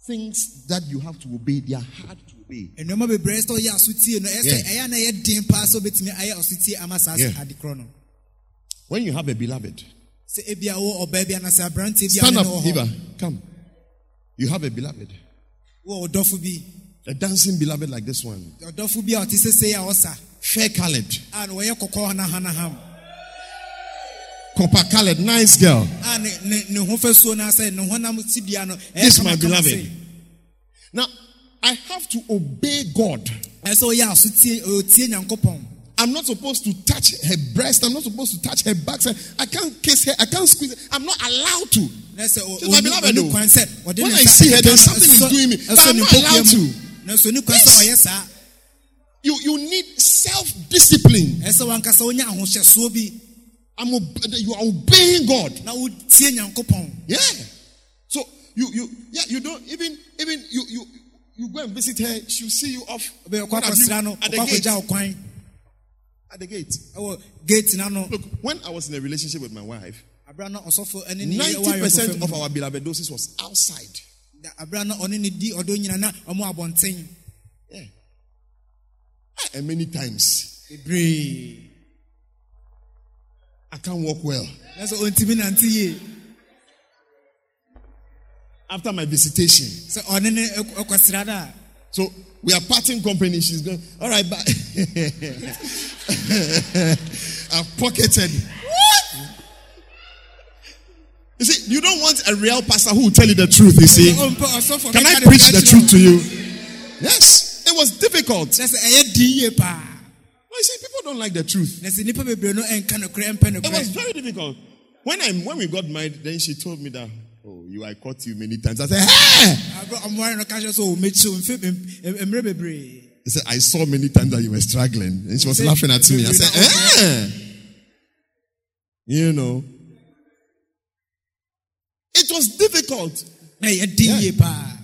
things that you have to obey, they are hard to obey. nneɛma bebree sɛ ɔyɛ asotie no ɛsɛ Yeah. ɛyɛ a na ɛyɛ den paa sɛ obɛtumi ayɛ asotie ama saa Yeah. ade korɔ no When you have a beloved, sɛ ebia wo ɔbaa bi anasɛ aberanteɛ bi stand up, Eva, come. You have a beloved, a dancing beloved like this one, ɔdɔfo bi a ɔte sesei a ɔsa fair colored. Copper colored, nice girl. a ne ne ne ho fasuo no asɛ ne honam sibea no ɛyɛ This my beloved. Now, I have to obey God. ɛyɛ sɛ ɔyɛ asotie ɔtie I'm not supposed to touch her breast. I'm not supposed to touch her backside. I can't kiss her. I can't squeeze her. I'm not allowed to. She's my beloved, ɔni though. kwan sɛ ɔde When I see her, something is doing me, but I'm not allowed to. na sɛ ɔni kwan sɛ Yes. You, you need self discipline. I'm you are obeying God. nyankopɔn Yeah. So you you yeah you don't even even you you you go and visit her. She'll see you off ɔbɛyɛ What ɔkɔ have you- at the gate. akɔgya wo kwan At the gate. gate Look, when I was in a relationship with my wife, abira na ɔsɔfo ɛne ne yere ninety percent of our beloved doses was outside. Da- abira na ɔne ne di ɔdɔ nyina na ɔmo abɔnten Yeah. Ah, And many times I can't walk well. na sɛ ɔntumi nante yie After my visitation. sɛ ɔne oh, ne eh, ɛkɔ- eh, ɛkɔsra no a So we are parting company. She's going, all right, bye. [LAUGHS] I've pocketed. You see, you don't want a real pastor who will tell you the truth, you see. Can I preach the truth to you? Yes, it was difficult. Na sɛ ɛyɛ din yie paa Well, you see, people don't like the truth. na sɛ nnipa bebree no ɛnka nokorɛ mpɛ It was very difficult. When I when we got married, then she told me that, oh, you I caught you many times. I said, hey! Aberɛ ɔmoare no ka kyerɛ sɛ ɔmɛkyi wo mfe em- em- mmerɛ He said, I saw many times that you were struggling. And she was laughing at me. I said, eh. You know. It was difficult na ɛyɛ din yie paa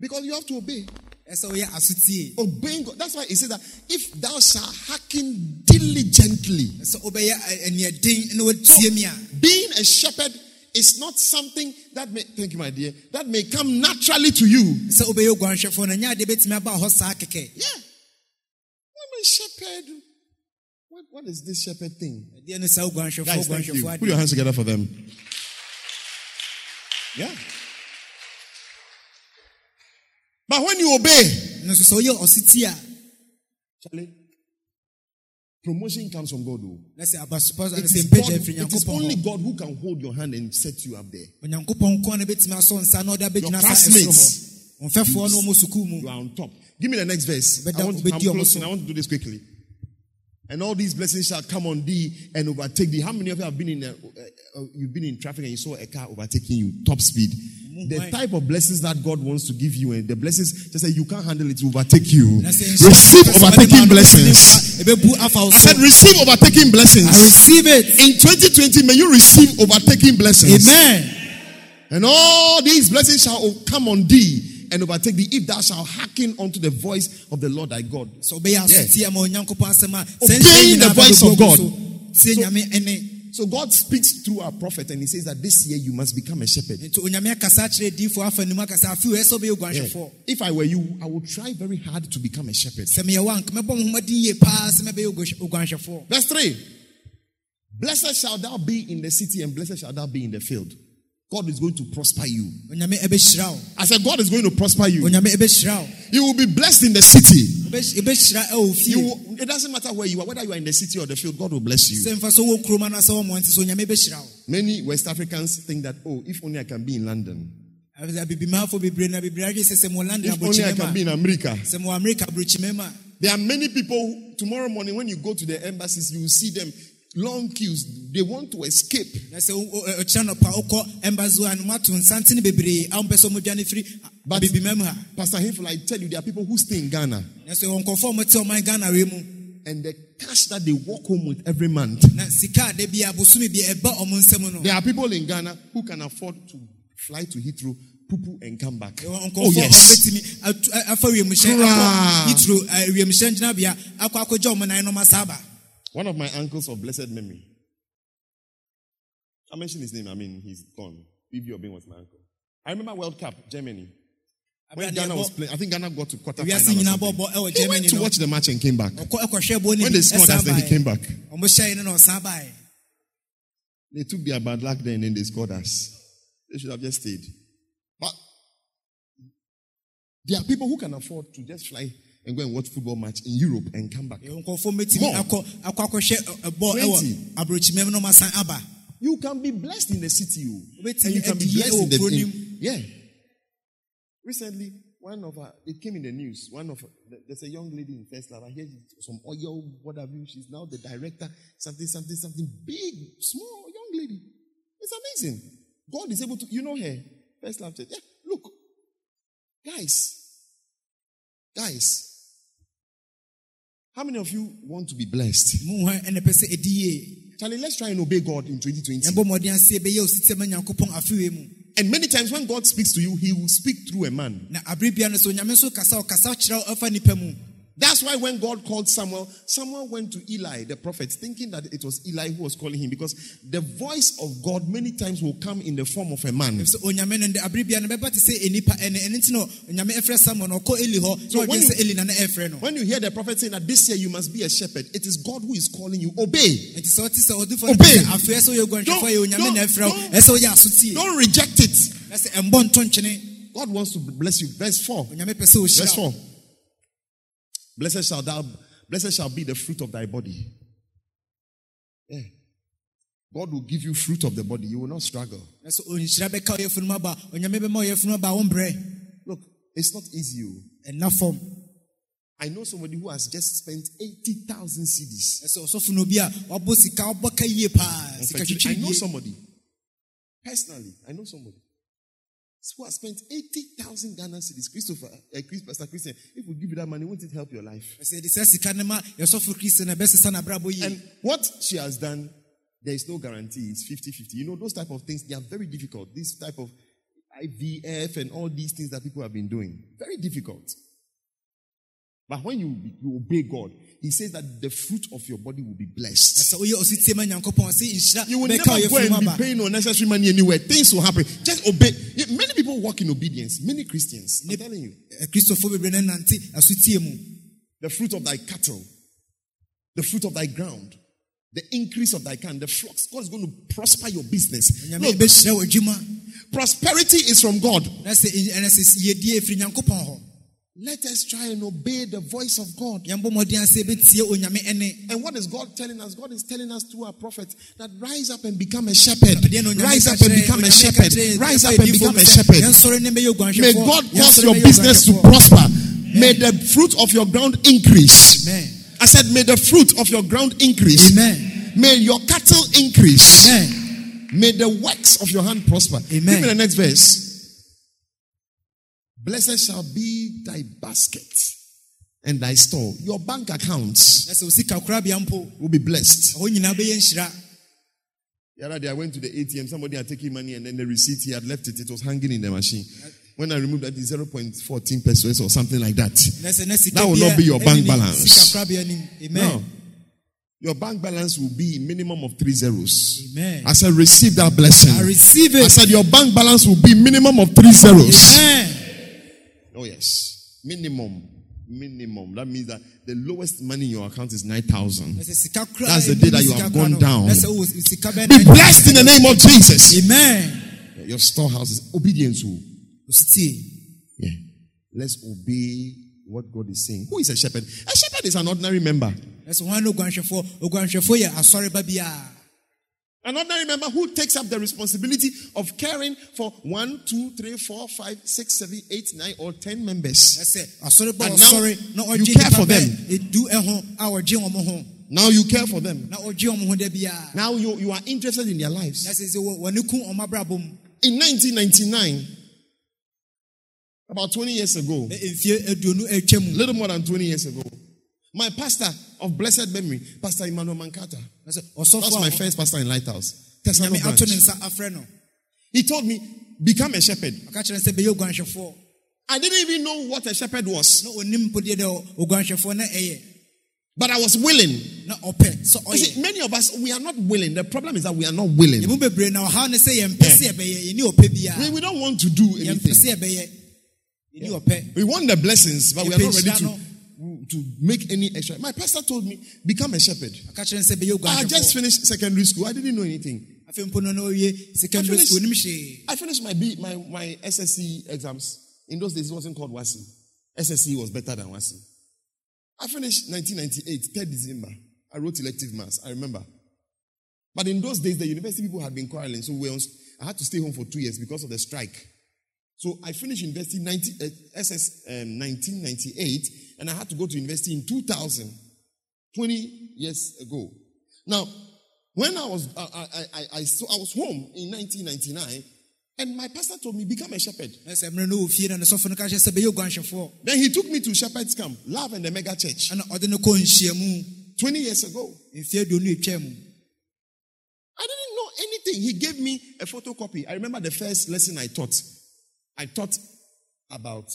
because you have to obey. Ɛsɛ woyɛ asotie Obeying God. That's why he said that if thou shalt hearken diligently, ɛsɛ wobɛyɛ ɛ- eh, ɛneɛden eh, na watie mi a being a shepherd is not something that may, thank you, my dear, that may come naturally to you. sɛ wobɛyɛ oguanhwɛfoɔ no nyɛ adeɛ bɛtumi aba hɔ saa kɛkɛ Yeah. I'm a shepherd. What, what is this shepherd thing? ɛdeɛ no saa oguanhwɛfoɔ Guys, thank you. Put your hands together for them. Yeah. But when you obey, no so sɛ woyɛ ɔsetie a Charlie, promotion comes from God. oh. na sɛ abasopa It no sɛ is, mpagya God, afiri it is only God who can hold your hand and set you up there. onyankopɔn nko a na bɛtumi asɔ nsa na ɔde abɛgyina Your classmates. hɔ ɔmfɛfoɔ no ɔmɔ sukuu mu You are on top. Give me the next verse. I want, I'm obedi closing. I want to do this quickly. And all these blessings shall come on thee and overtake thee. How many of you have been in a, uh, uh, you've been in traffic and you saw a car overtaking you, top speed? The type of blessings that God wants to give you, and the blessings just say you can't handle it, overtake you. Na sɛ nhyira Receive overtaking blessings. ɛbɛbu afa wo I said, receive overtaking blessings. I receive it In 2020, may you receive overtaking blessings. amen And all these blessings shall come on thee and overtake thee if thou shalt hearken unto the voice of the Lord thy God. sɛ wobɛyɛ asotie ama onyankopɔn asɛm a sɛ Obeying the voice of God. so So- nyame ɛne So God speaks through our prophet and he says that this year you must become a shepherd. nti onyame akasa akyerɛ diifoɔ afa nim akasa afi wɔ ɛsɛ wobɛyɛ Yeah. If I were you, I would try very hard to become a shepherd. sɛ meyɛ wo anka mɛbɔ mo homaden yie paa sɛ mɛbɛyɛ ogu- oguanhwɛfoɔ Verse 3 Blessed shall thou be in the city, and blessed shall thou be in the field. God is going to prosper you. onyame ɛbɛhyira wo I said, God is going to prosper you. onyame ɛbɛhyira wo You will be blessed in the city. Ɛbɛhy- ɛbɛhyira ɛwɔ eh, fie You will, it doesn't matter where you are, whether you are in the city or the field, God will bless you. sɛ mfa so wɔ kurom anasɛ wɔ mmɔnte so onyame bɛhyira wo Many West Africans think that, oh, if only I can be in London, Afei sɛ abibimafo bebree na bebree adwe sɛ sɛ mo london if only I can be in America. ma sɛ mo amerika aburokyimɛ ma There are many people tomorrow morning when you go to the embassies, you will see them long queues. They want to escape. na sɛ wo- wo- ɔkyerɛ nɔpa wokɔ embassy a no moato nsantene bebree a wompɛ sɛ ɔmodwane firi But- abibima mu ha Pastor Hayful, I tell you, there are people who stay in Ghana na sɛ wɔ nkɔfoɔ a ɔmote ɔman ghana wei and the cash that they walk home with every month. na sika a da bi a bosome bi ɛba ɔmo nsɛm no There are people in Ghana who can afford to fly to Heathrow, poo poo, and come back. Oh, nkɔfoɔ a yes. Ɔmbɛtumi atu- a- afa wiemhyɛn Koraa. akɔ yitro wiemhyɛn gyinabea akɔ akɔgya ɔmo nan nom asa aba One of my uncles of blessed memory. I mentioned his name, I mean, he's gone. Bibi Obin was my uncle. I remember World Cup, Germany. When Ghana was playing, I think Ghana got to quarter Ewiase final. or nyinaa something. bɔbɔ ɛwɔ He Germany went to watch the match and came back. ɔkɔ ɛkɔhwɛ bɔ ne When they scored, that's when he came back. ɔmo hyɛn no na ɔsan baeɛ They took their bad luck there and then they scored us. They should have just stayed. But there are people who can afford to just fly and go and watch football match in Europe and come back. More. na ɔmasan aba You can be blessed in the city, oh. And you can be blessed in the in, yeah. Recently, one of our it came in the news. One of there's a young lady in First Love. I hear some oil, what have you. She's now the director, something, something, something big, small young lady. It's amazing. God is able to. You know her. First Love said, "Yeah, look, guys, guys." How many of you want to be blessed? mu hɔ ɛna pɛ sɛ ɛdi yie Charlie, let's try and obey God in 2020. yɛbɔ mmɔden ase ɛbɛyɛ ositiama nyankopɔn afewe mu And many times when God speaks to you, He will speak through a man. Na abere bia no so onyame nso kasa ɔkasa kyerɛ wo ɛfa nipa mu That's why when God called Samuel, Samuel went to Eli, the prophet, thinking that it was Eli who was calling him because the voice of God many times will come in the form of a man. sɛ onyame no de abere bia no bɛba te sɛ ɛnipa ɛne ɛno nti no onyame ɛfrɛ samuel no ɔkɔ eli hɔ So when you- sɛ eli na na ɛfrɛ no When you hear the prophet saying that this year you must be a shepherd, it is God who is calling you. Obey. nti sɛ ɔte sɛ ɔdefo no Obey. pɛ sɛ afei ɛsɛ ɔyɛ oguanhwɛfoɔ yɛ onyame Don't- na ɛfrɛ wo don't- ɛsɛ ɔyɛ asotie Don't reject it. na sɛ ɛmbɔ nto nkyene God wants to bless you. Verse 4. onyame pɛ sɛ Verse 4. Blessed shall thou, blessed shall be the fruit of thy body. Yeah. God will give you fruit of the body. You will not struggle. na sɛ ɔnhyira bɛka ɔyɛfunu mu aba onyame bɛma ɔyɛfunu aba wo mbrɛ Look, it's not easy. oh. ɛnna fam I know somebody who has just spent 80,000 cedis. ɛsɛ ɔsɔfo no obi a wabɔ sika wabɔ ka yie paa In fact, I know somebody. Personally, I know somebody who has spent 80,000 Ghana cedis. Christopher, uh, Chris, Pastor Christian, if we give you that money, won't it help your life? ɛsɛ de sɛ sika no ma yɛsɔfo kristo na ɛbɛsesa n'abrabɔ And what she has done, there is no guarantee. It's 50-50. You know, those type of things, they are very difficult. This type of IVF and all these things that people have been doing. Very difficult. But when you, you obey God, He says that the fruit of your body will be blessed. sɛ woyɛ ɔsetie ma nyankopɔn sɛ nhyira You will never go and be paying unnecessary money anywhere. Things will happen. Just obey. Many people walk in obedience. Many Christians. I'm telling you. Eh, Ɛ, kristofo bebree no nante The fruit of thy cattle, the fruit of thy ground, the increase of thy kind, the flocks. God is going to prosper your business. Look, bɛhyira wɔ adwuma prosperity is from God. Let us try and obey the voice of God. yɛmbɔ mmɔden ase bɛtie onyame ɛne And what is God telling us? God is telling us through our prophet that rise up and become a shepherd. Ɛdeɛ na onyame Rise up and become a shepherd. Rise up and become a shepherd. yɛnsɔre ne bɛyɛ. May God cause your business to prosper. May the fruit of your ground increase. Amen. I said, may the fruit of your ground increase. Amen. May your cattle increase. Amen. May the works of your hand prosper. Amen. Give me the next verse. Blessed shall be thy basket and thy store. Your bank accounts na sɛ osika korabea mpo will be blessed. ɛhɔ nyinaa bɛyɛ nhyira The other day I went to the ATM, somebody had taken money and then the receipt, he had left it, it was hanging in the machine. When I removed that, it's 0.14 pesos or something like that. na sɛ na sika That will not be your bank balance. No. Your bank balance will be minimum of three zeros. Amen. I said, receive that blessing. I receive it. I said, your bank balance will be minimum of three zeros. amen Oh, yes. Minimum. Minimum. That means that the lowest money in your account is 9,000. na sɛ sika kora That's the day that you have gone down. na sɛ wowɔ sika bɛyɛ Be blessed in the name of Jesus. amen Your storehouse is obedience. oh. Yeah. Let's obey what God is saying. Who is a shepherd? A shepherd is an ordinary member. Na sɛ wɔn ne oguanhwɛfoɔ oguanhwɛfoɔ yɛ asɔreba biara An ordinary member who takes up the responsibility of caring for one, two, three, four, five, six, seven, eight, nine, or ten members. sɛ asɔreba And now ɔsɔre na you care for nipa them. bɛɛ edu ɛho a ɔgye wɔn ho Now you care for them. na ɔgye wɔn ho da biara Now you, you are interested in their lives. na sɛ sɛ wɔ- wɔne ku wɔn abrabɔ mu In 1999, about 20 years ago, aduonu atwa mu little more than 20 years ago, my pastor of blessed memory, Pastor Emmanuel Mankata, that's my first pastor in Lighthouse. Tesano nyame ato ne branch. nsa afrɛ no He told me, become a shepherd. ɔka kyerɛ no sɛ bɛyɛ oguanhwɛfoɔ I didn't even know what a shepherd was, na ɔnim mpo deɛ dɛ oguanhwɛfoɔ na ɛyɛ but I was willing. sɛ see, many of us, we are not willing. The problem is that we are not willing. yɛmu bebree na ɔhaw ne sɛ yɛmpɛ sɛ yɛbɛyɛ yɛni ɔpɛ We, we don't want to do anything. sɛ yɛbɛyɛ yɛni ɔpɛ We want the blessings, but we are not ready to, to make any extra. My pastor told me, become a shepherd. ɔka kyerɛ no sɛ bɛyɛ I just finished secondary school. I didn't know anything. afei mpo no na ɔwie secondary I finished- I finished my B, my, my SSC exams. In those days, it wasn't called WASSCE. SSC was better than WASSCE. I finished 1998, 3rd December. I wrote elective mass. I remember. But in those days, the university people had been quarreling, so we I had to stay home for two years because of the strike. So I finished university 90, uh, SS um, 1998, and I had to go to university in 2000, 20 years ago. Now, when I was I, I, I, I, so I was home in 1999, and my pastor told me become a shepherd. na sɛ mmerɛ no wɔ fie no ne sɔfo no ka kyerɛ sɛ bɛyɛ oguanhwɛfoɔ Then he took me to Shepherd's Camp, Love and the Mega Church, ɛna ɔde no kɔ nhyiamu 20 years ago. mfeɛ aduonu atwa mu I didn't know anything. He gave me a photocopy. I remember the first lesson I taught. I taught about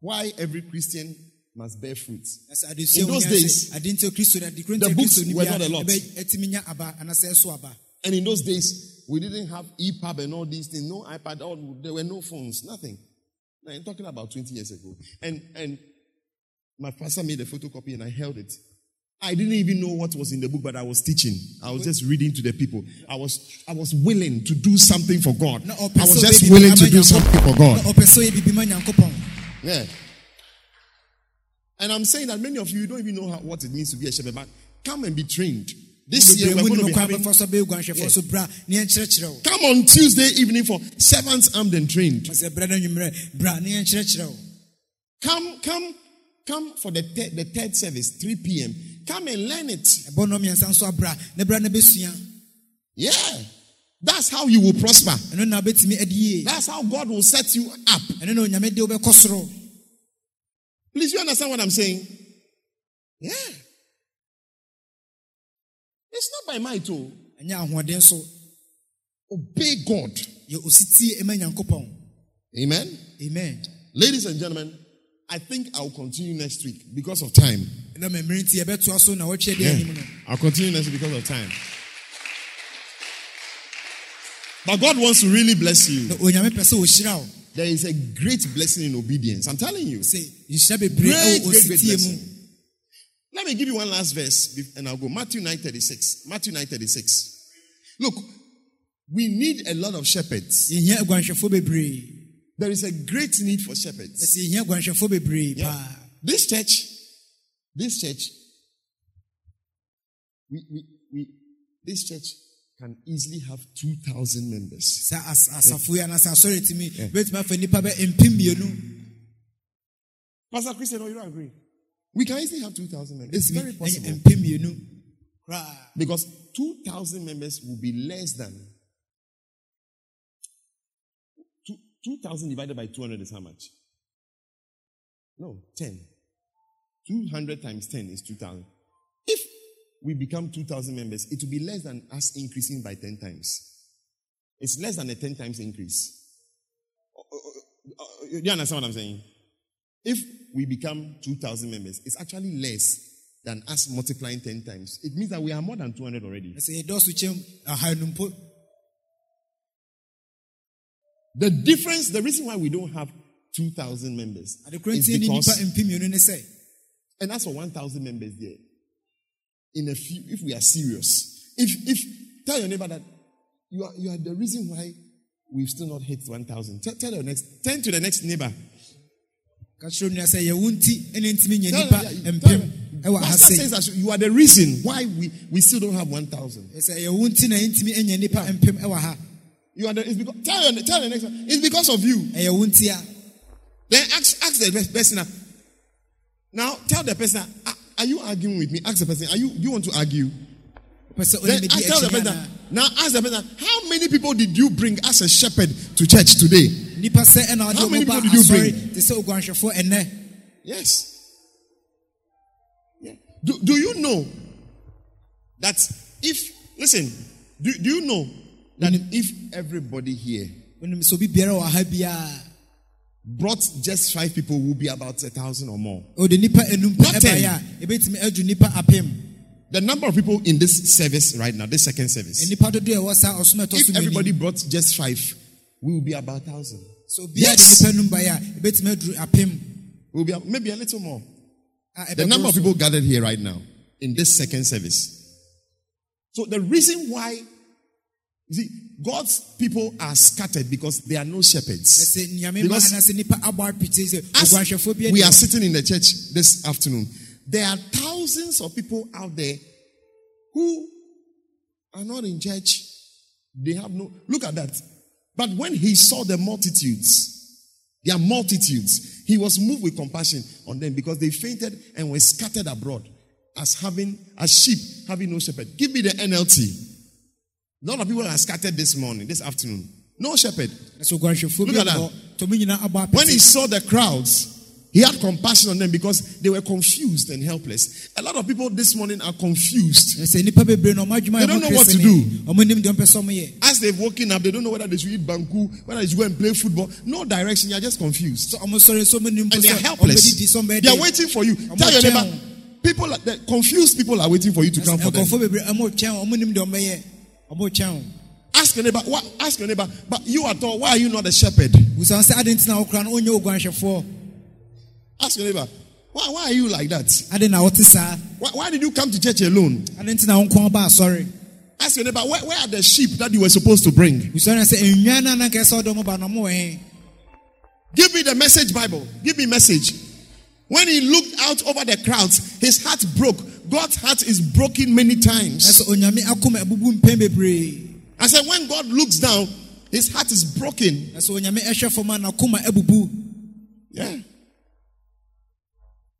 why every Christian must bear fruit. Na sɛ adesua In those days, sɛ ade nti kristo no ade the books were not a lot. ɛbɛtumi nya aba anasɛ ɛso aba And in those days, we didn't have EPUB and all these things, no iPad, all, there were no phones, nothing. Now, I'm talking about 20 years ago. And, and my pastor made a photocopy and I held it. I didn't even know what was in the book, but I was teaching. I was just reading to the people. I was, I was willing to do something for God. I was just willing to do something for God. ɔpɛ sɛ ɔyɛ biribi ma nyankopɔn Yeah. And I'm saying that many of you don't even know how, what it means to be a shepherd, but come and be trained. This year we're going to be having, bɛfa so bɛyɛ oguanhwɛfoɔ Yes. so bra ne yɛnkyerɛkyerɛ wo come on Tuesday evening for servants armed and trained. sɛ brɛ no anwummerɛ bra ne yɛnkyerɛkyerɛ wo Come, come, come for the third, the third service, 3 p.m. Come and learn it. ɛbɔ no mmiɛnsa nso abra ne bra no bɛsua Yeah. That's how you will prosper. ɛno na wobɛtumi adi yie That's how God will set you up. Please, you understand what I'm saying? Yeah. It's not by might, oh. ahoɔden so Obey God. yɛ ositie ɛma nyankopɔn Amen. amen Ladies and gentlemen, I think I'll continue next week because of time. na mmere nti yɛbɛtoa so na wɔtwe de Yeah. I'll continue next week because of time. But God wants to really bless you. Na onyame pɛ sɛ ɔhyira wo There is a great blessing in obedience. I'm telling you. bebree Great, ɛwɔ great, great oh, blessing. Let me give you one last verse and I'll go. Matthew 9:36. Matthew 9:36. Look, we need a lot of shepherds. yɛhia aguanhwɛfoɔ bebree There is a great need for shepherds. ɛsɛ yɛhia aguanhwɛfoɔ bebree Yeah. This church, this church, we, we, we, this church can easily have 2,000 members. sɛ as- asafo yi anaasɛ asɔre tumi bɛtumi afa nnipa bɛ mpem mmienu Pastor Christian, no, you don't agree? We can easily have 2,000 members. It's very possible. Because 2,000 members will be less than. Two- 2,000 divided by 200 is how much? No, 10. 200 times 10 is 2,000. We become 2,000 members, it will be less than us increasing by 10 times. It's less than a 10 times increase. Do you understand what I'm saying? If we become 2,000 members, it's actually less than us multiplying 10 times. It means that we are more than 200 already. ɛsɛ yɛdɔɔso kyɛm ahanu mpo The difference, the reason why we don't have 2,000 members is nti ne nnipa because, mpem mmienu ne sɛ and that's for 1,000 members there. In a few, if we are serious, if, if, tell your neighbor that you are, you are the reason why we've still not hit 1,000. Tell, tell your next, turn to the next neighbor. ka kyerɛ nua sɛ yɛwo nti ɛne ntumi nya Tell- nnipa yeah, mpem tell- Pastor says that you are the reason why we, we still don't have 1,000. ɛsɛ yɛwo nti na yɛntumi anya nnipa mpem ɛwɔ ha You are the, it's because, tell, your, tell the next one, it's because of you. ɛyɛ wo nti a Then ask, ask the person. Now tell the person, "Are- you arguing with me? Ask the person, are you, do you want to argue? Then ask, tell the person, now ask the person, how many people did you bring as a shepherd to church today? nnipa sɛ ɛna ɔde How many people did you asɔre te sɛ oguanhwɛfoɔ ɛnɛ Yes. Yeah. Do, do you know that if, listen, do, do you know that if everybody here brought just five people, will be about a thousand or more? enum Not ten. ɛbaeɛ a ɛbɛtumi adu nnipa apem The number of people in this service right now, this second service, nnipa dodoɔ a ɛwɔ saa ɔsom ɛtɔ so if everybody brought just five, we will be about a thousand. obiara Yes. de nnipa a ɛbɛtumi aduru apem We'll be maybe a little more. a The number of so. people gathered here right now in this second service. So the reason why, you see, God's people are scattered because there are no shepherds. ɛsɛ nyame ma Because anaasɛ nnipa abɔ apete sɛ As we are sitting in the church this afternoon, There are thousands of people out there who are not in church. They have no, look at that. But when he saw the multitudes, their multitudes, he was moved with compassion on them because they fainted and were scattered abroad as having, as sheep having no shepherd. Give me the NLT. A lot of people are scattered this morning, this afternoon. No shepherd. Look at that. abɔ tɔmo nyinaa abɔ When he saw the crowds, he had compassion on them because they were confused and helpless. A lot of people this morning are confused. sɛ nnipa bebree na ɔmo adwuma They don't know what to do. ɔmo nim deɛ ɔmpɛ sɛ ɔmo yɛ As they've woken up, they don't know whether they should eat banku, whether they should go and play football. No direction, you're just confused. sɛ ɔmo sɔre so nim And helpless. sɛ ɔmo bɛyɛ They are waiting for you. Tell your neighbor, people, the confused people are waiting for you to come for them. Nkɔfoɔ bebree ɔmo kyɛn ɔmo nim deɛ ɔmo bɛyɛ ɔmo kyɛn Ask your neighbor, what, ask your neighbor, but you at all, why are you not a shepherd? busan sɛ adi ntina ɔkura no ɔnyɛ oguanhwɛfoɔ Ask your neighbor, why, why are you like that? adi na ɔte saa Why, why did you come to church alone? ntina ɔnkɔn ba sorry. Ask your neighbor, where, where are the sheep that you were supposed to bring? busan sɛ enwia na ananka ɛsɛ ɔdɔ ɔmo ba na ɔmo wɔ he Give me the message Bible. Give me message. When he looked out over the crowds, his heart broke. God's heart is broken many times. ɛsɛ onyame akoma abubu mpɛn bebree I said, when God looks down, his heart is broken. ɛsɛ onyame ɛhwɛ fam a n'akoma abubu Yeah.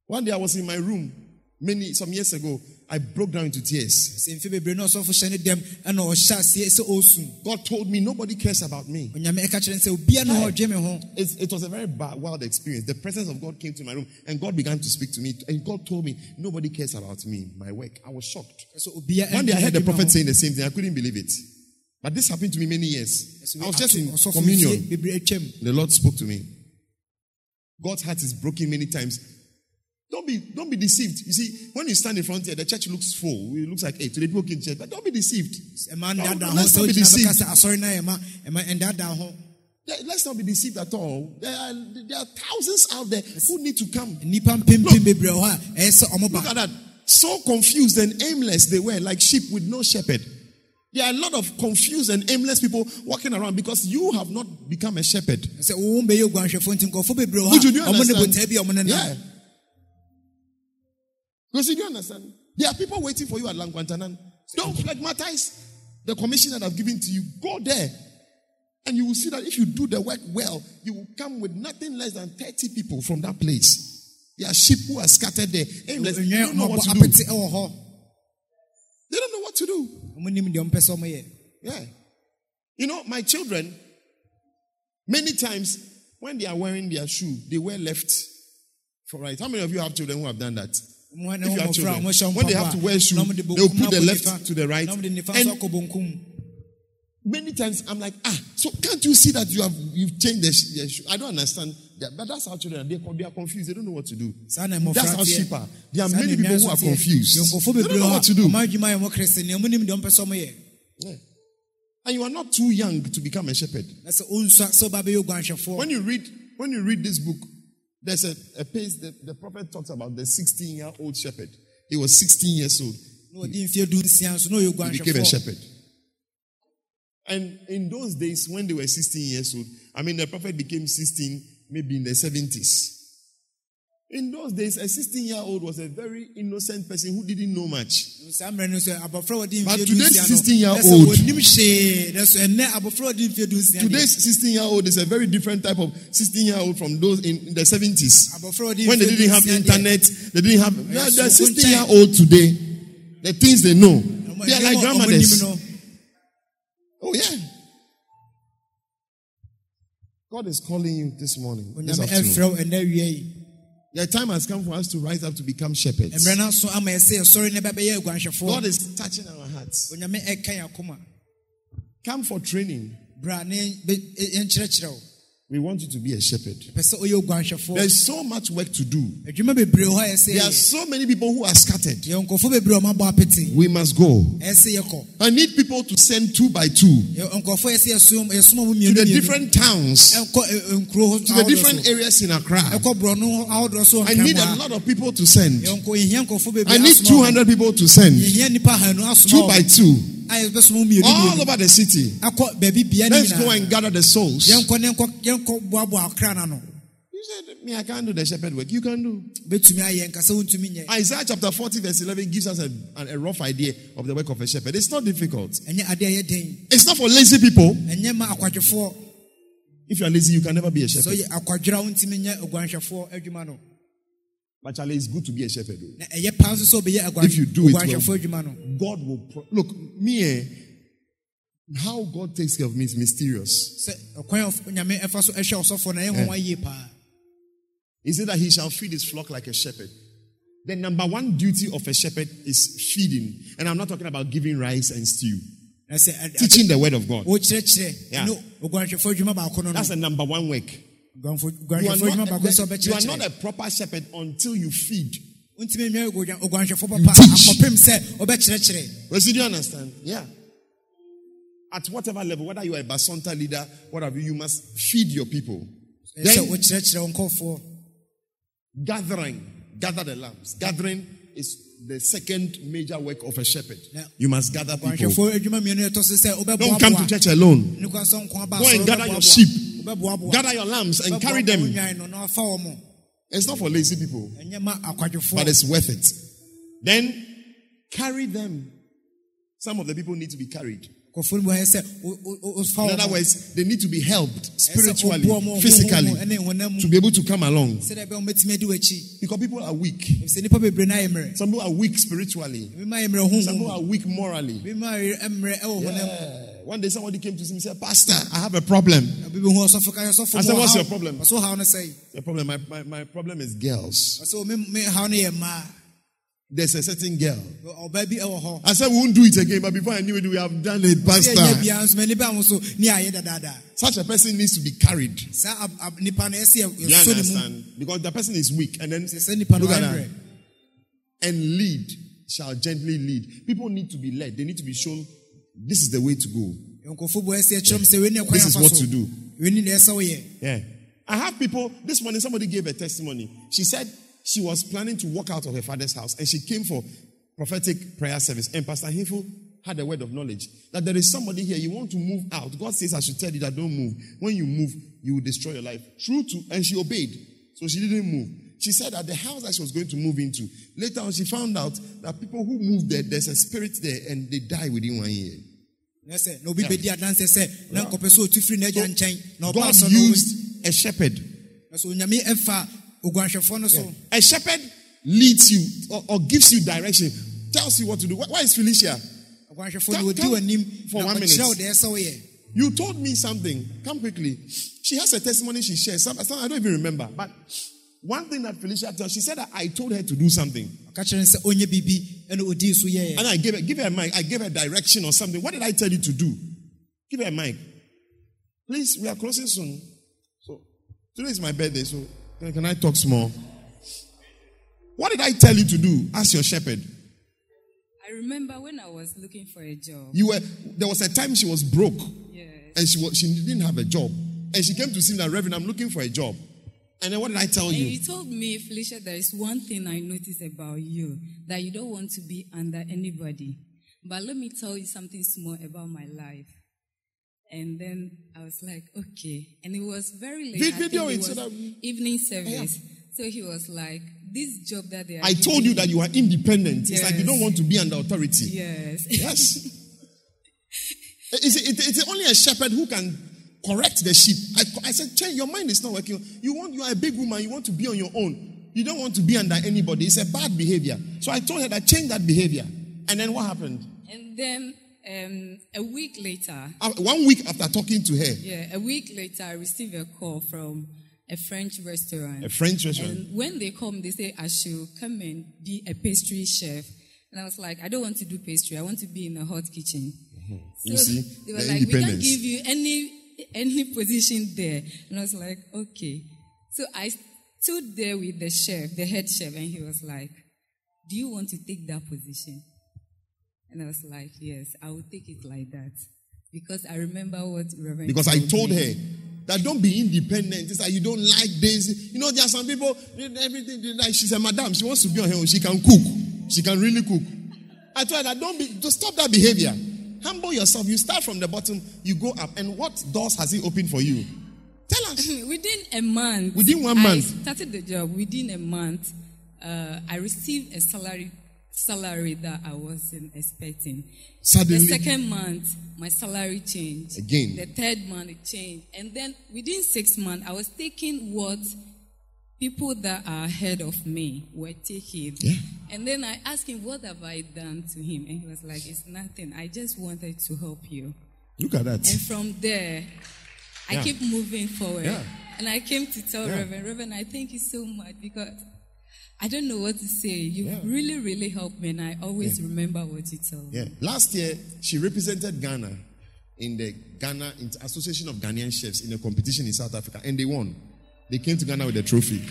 One day I was in my room many some years ago. I broke down into tears. sɛ mfe bebree na ɔsɔfo hyɛ ne dɛm ɛna ɔhyɛ aseɛ sɛ ɔresu God told me nobody cares about me. onyame ɛka kyerɛ no sɛ obia ne hɔ ɔdwe me ho It's, it was a very bad, wild experience. The presence of God came to my room and God began to speak to me. And God told me, nobody cares about me, my work. I was shocked. One day I heard the prophet saying the same thing. I couldn't believe it. But this happened to me many years. I was just in communion. fie bebree atwam The Lord spoke to me. God's heart is broken many times. Don't be, don't be deceived. You see, when you stand in front here, the church looks full. It looks like, hey, today people came to church. But don't be deceived. Don't, let's not be deceived. sɛ asɔre no ɛma ɛma ndaadaa ho Let- Let's not be deceived at all. There are, there are thousands out there who need to come. nnipa mpempem bebree wɔ hɔ a ɛyɛ sɛ ɔmo Look at that. So confused and aimless they were, like sheep with no shepherd. There are a lot of confused and aimless people walking around because you have not become a shepherd. sɛ wo bɛyɛ oguanhwɛfoɔ nti nkɔfoɔ bebree wɔ Would you do a understand? botaa bi a ɔmo ne Yeah. Because you don't understand. There are people waiting for you at Langwantanan. Don't phlegmatize the commission that I've given to you. Go there. And you will see that if you do the work well, you will come with nothing less than 30 people from that place. There are sheep who are scattered there. Aimless. They don't know what to do. apete ɛwɔ hɔ They don't know what to do. ɔmo nim deɛ ɔmo pɛ sɛ Yeah. You know, my children, many times when they are wearing their shoe, they wear left for right. How many of you have children who have done that? Ɔmo hɔ ne If you have children, when they have to wear shoe, na ɔmo de they will put the left to the right. na ɔmo de nifa And- nso akɔ bonkum Many times I'm like, ah, so can't you see that you have you've changed the, the shoe? I don't understand. that, but that's how children are. They, they are confused. They don't know what to do. saa na mmɔfra That's how sheep are. There are many people who are confused. They don't know what to do. a, ɔmo adwuma yɛ ɔmo kresene ɔmo nim deɛ ɔmo pɛ sɛ ɔmo yɛ Yeah. And you are not too young to become a shepherd. na sɛ onsua sɛ ɔba bɛyɛ oguanhwɛfoɔ When you read, when you read this book, there's a, a page that the prophet talks about the 16 year old shepherd. He was 16 years old. na ɔdi mfeɛ du nsia nso na ɔyɛ He became a shepherd. And in those days, when they were 16 years old, I mean, the prophet became 16 maybe in the 70s. In those days, a 16 year old was a very innocent person who didn't know much. saa mmerɛ no sɛ abɔfra a ɔdi But today's 16-year-old- na sɛ wɔnim hwee na so ɛnnɛ abɔfra a ɔdi mfeɛ du nsia deɛ, Today's 16 year old is a very different type of 16 year old from those in, the 70s. abɔfra a ɔdi When they didn't have internet, they didn't have. Yes, the 16 year old today, the things they know, they are like nneɛma a ɔmo nim grandmothers. Oh, yeah. God is calling you this morning. This afternoon. The time has come for us to rise up to become shepherds. mmerɛ no so ama yɛsɛ yɛsɔre ne bɛbɛyɛ aguanhwɛfoɔ God is touching our hearts. onyame ɛka yɛn akoma Come for training. Bra ne bɛ- ɛ- yɛnkyerɛkyerɛ wo We want you to be a shepherd. pɛ sɛ ɔyɛ oguanhwɛfoɔ There's so much work to do. adwuma bebree hɔ a ɛsɛ There are so many people who are scattered. yɛ nkɔfoɔ bebree a ɔmabɔ apete We must go. I need people to send two by two Yɛ- nkɔfoɔ yɛsɛ yɛsom yɛsoma mu to the different towns, ɛnkɔ ɛ- ɛ, nkuro to the different areas in Accra. ɛkɔ borɔno ahodoɔ so I need a lot of people to send. yɛnkɔ yɛhia nkɔfoɔ bebree I need 200 people to send. yɛhia nnipa ahanu asoma Two by two. A yɛbɛsoma mu mmienu All over the city. akɔ baabi bia ne Let's go and gather the souls. yɛnkɔ ne nkɔ yɛnkɔ boaboa akra na no You said, Me, I can't do the shepherd work. You can do. bɛtumi ayɛ nkasa wontumi nyɛ Isaiah chapter 40, verse 11 gives us a, a rough idea of the work of a shepherd. It's not difficult. ɛnyɛ adeɛ a ɛyɛ It's not for lazy people. ɛnyɛ ma akwadwofoɔ If you are lazy, you can never be a shepherd. But Charlie, it's good to be a shepherd. Though. na ɛyɛ paa nso sɛ ɔbɛyɛ agua- If you do it well. oguanhwɛfoɔ adwuma no God will pro- look me. Eh, how God takes care of me is mysterious. sɛ ɔkwan a nyame ɛfa so ɛhwɛ ɔsɔfoɔ no ɛyɛ nwanwa yie paa He said that he shall feed his flock like a shepherd. The number one duty of a shepherd is feeding, and I'm not talking about giving rice and stew. Teaching the word of God. Yeah. ɛne oguanhwɛfoɔ adwuma baako no no That's the number one work. You are, not, you are not a proper shepherd until you feed. wontumi nwɛ ogua- oguanhwɛfoɔ papa akɔpem sɛ ɔbɛkyerɛkyerɛ Rosie, do you understand? Yeah. At whatever level, whether you are a bacenta leader, whatever, you must feed your people. Then wokyerɛkyerɛ wo nkɔfoɔ gathering, gather the lambs. Gathering is the second major work of a shepherd. You must gather people. oguanhwɛfoɔ adwuma mmienu ɛtɔ so sɛ Don't come to church alone. ne kwan sɛ nko aba Go and gather your sheep. Gather your lambs and carry them. It's not for lazy people, but it's worth it. Then carry them. Some of the people need to be carried. In other words, they need to be helped spiritually, physically, to be able to come along. Because people are weak. Some people are weak spiritually. Some people are weak morally. Yeah. One day somebody came to me and said, Pastor, I have a problem. obi bi hu ɔsɔfo ka sɔfo I said, "What's your problem?" ɔsɔ haw no sɛe The problem, my, my, my problem is girls. ɔsɛ oh, me me haw no yɛ There's a certain girl. ɔbaa bi ɛwɔ hɔ I said, we won't do it again, but before I knew it, we have done it, Pastor. biara nso ma nnipa ho so ne ayɛ dadaada Such a person needs to be carried. saa ab- ab- nnipa no ɛsɛ You yɛsɔ ne mu understand? Because the person is weak. And then sɛ sɛ nnipa no look at that. And lead shall gently lead. People need to be led. They need to be shown this is the way to go. nkɔfo bu ɛsɛ kyerɛm sɛ wei ne ɛkwan This is what to do. wei ne deɛ ɛsɛ woyɛ Yeah. I have people, this morning somebody gave a testimony. She said she was planning to walk out of her father's house and she came for prophetic prayer service. And Pastor Hinful had a word of knowledge that there is somebody here, you want to move out. God says, I should tell you that don't move. When you move, you will destroy your life. True to, and she obeyed. So she didn't move. She said that the house that she was going to move into, later on she found out that people who moved there, there's a spirit there and they die within one year. Na sɛ na obi bɛdi adanse sɛ na nkɔpɛ sɛ ɔtu firi n'agya nkyɛn na ɔba God used a shepherd na so onyame ɛfa oguanhwɛfoɔ no so A shepherd leads you or, or gives you direction, tells you what to do. Why, is Felicia? Come- come for one minute. deɛ ɛsɛ woyɛ You told me something. Come quickly. She has a testimony she shares. I don't even remember. But one thing that Felicia tells, she said that I told her to do something. Ɔka kyerɛ no sɛ ɔnyɛ biribi ɛna ɔdii so yɛɛ And I gave her, give her a mic. I gave her direction or something. What did I tell you to do? Give her a mic. Please, we are closing soon. So today is my birthday. So can, can I talk small? What did I tell you to do Ask your shepherd? I remember when I was looking for a job. You were there was a time she was broke. Yes. and she was, she didn't have a job. And she came to see me that Reverend, I'm looking for a job. And then what did I tell And you? you told me, Felicia, there is one thing I noticed about you that you don't want to be under anybody. But let me tell you something small about my life. And then I was like, okay. And it was very late. Video it so was evening service. So he was like, this job that they are I told you that you are independent. It's like you don't want to be under authority. Yes. Yes. [LAUGHS] It's, it- it's only a shepherd who can correct the sheep. I, I said, change your mind is not working. You want you are a big woman, you want to be on your own. You don't want to be under anybody. It's a bad behavior. So I told her that change that behavior. And then what happened? and then um, a week later, Uh, One week after talking to her, yeah, a week later, I received a call from a French restaurant. a French restaurant. And when they come, they say I should come and be a pastry chef. And I was like, I don't want to do pastry. I want to be in a hot kitchen. So You see, they were the like, we can't give you any [LAUGHS] any position there. And I was like, okay. So I stood there with the chef, the head chef, and he was like, Do you want to take that position? And I was like, Yes, I will take it like that. Because I remember what Reverend Because I told me. her that don't be independent. It's like you don't like this. You know, there are some people, everything, like she's a madam. She wants to be on her own. She can cook. She can really cook. I told her that don't be, to stop that behavior. Humble yourself. You start from the bottom, you go up. And what doors has he opened for you? Tell us. [LAUGHS] within a month. Within one I month? started the job. Within a month, uh, I received a salary salary that I wasn't expecting. Suddenly. The second month, my salary changed. Again. The third month, it changed. And then within six months, I was taking what people that are ahead of me were taken. Yeah. And then I asked him, What have I done to him? And he was like, It's nothing. I just wanted to help you. Look at that. And from there, I keep moving forward. Yeah. And I came to tell Yeah. Reverend, Reverend, I thank you so much because I don't know what to say. You really, really helped me, and I always remember what you tell me. Yeah. Last year, she represented Ghana in the Ghana Association of Ghanaian Chefs in a competition in South Africa, and they won. They came to Ghana with a trophy.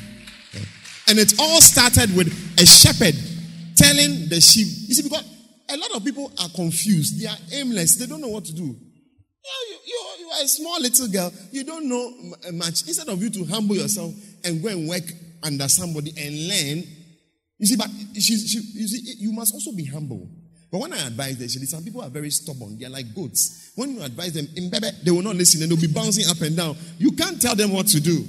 Yeah. And it all started with a shepherd telling the sheep. You see, because a lot of people are confused, they are aimless, they don't know what to do. You, you, you are a small little girl, you don't know uh, much. Instead of you to humble yourself and go and work under somebody and learn, you see, but she, she, you see, you must also be humble. But when I advise them, some people are very stubborn. They are like goats. When you advise them, in bebe, they will not listen and they'll be bouncing up and down. You can't tell them what to do.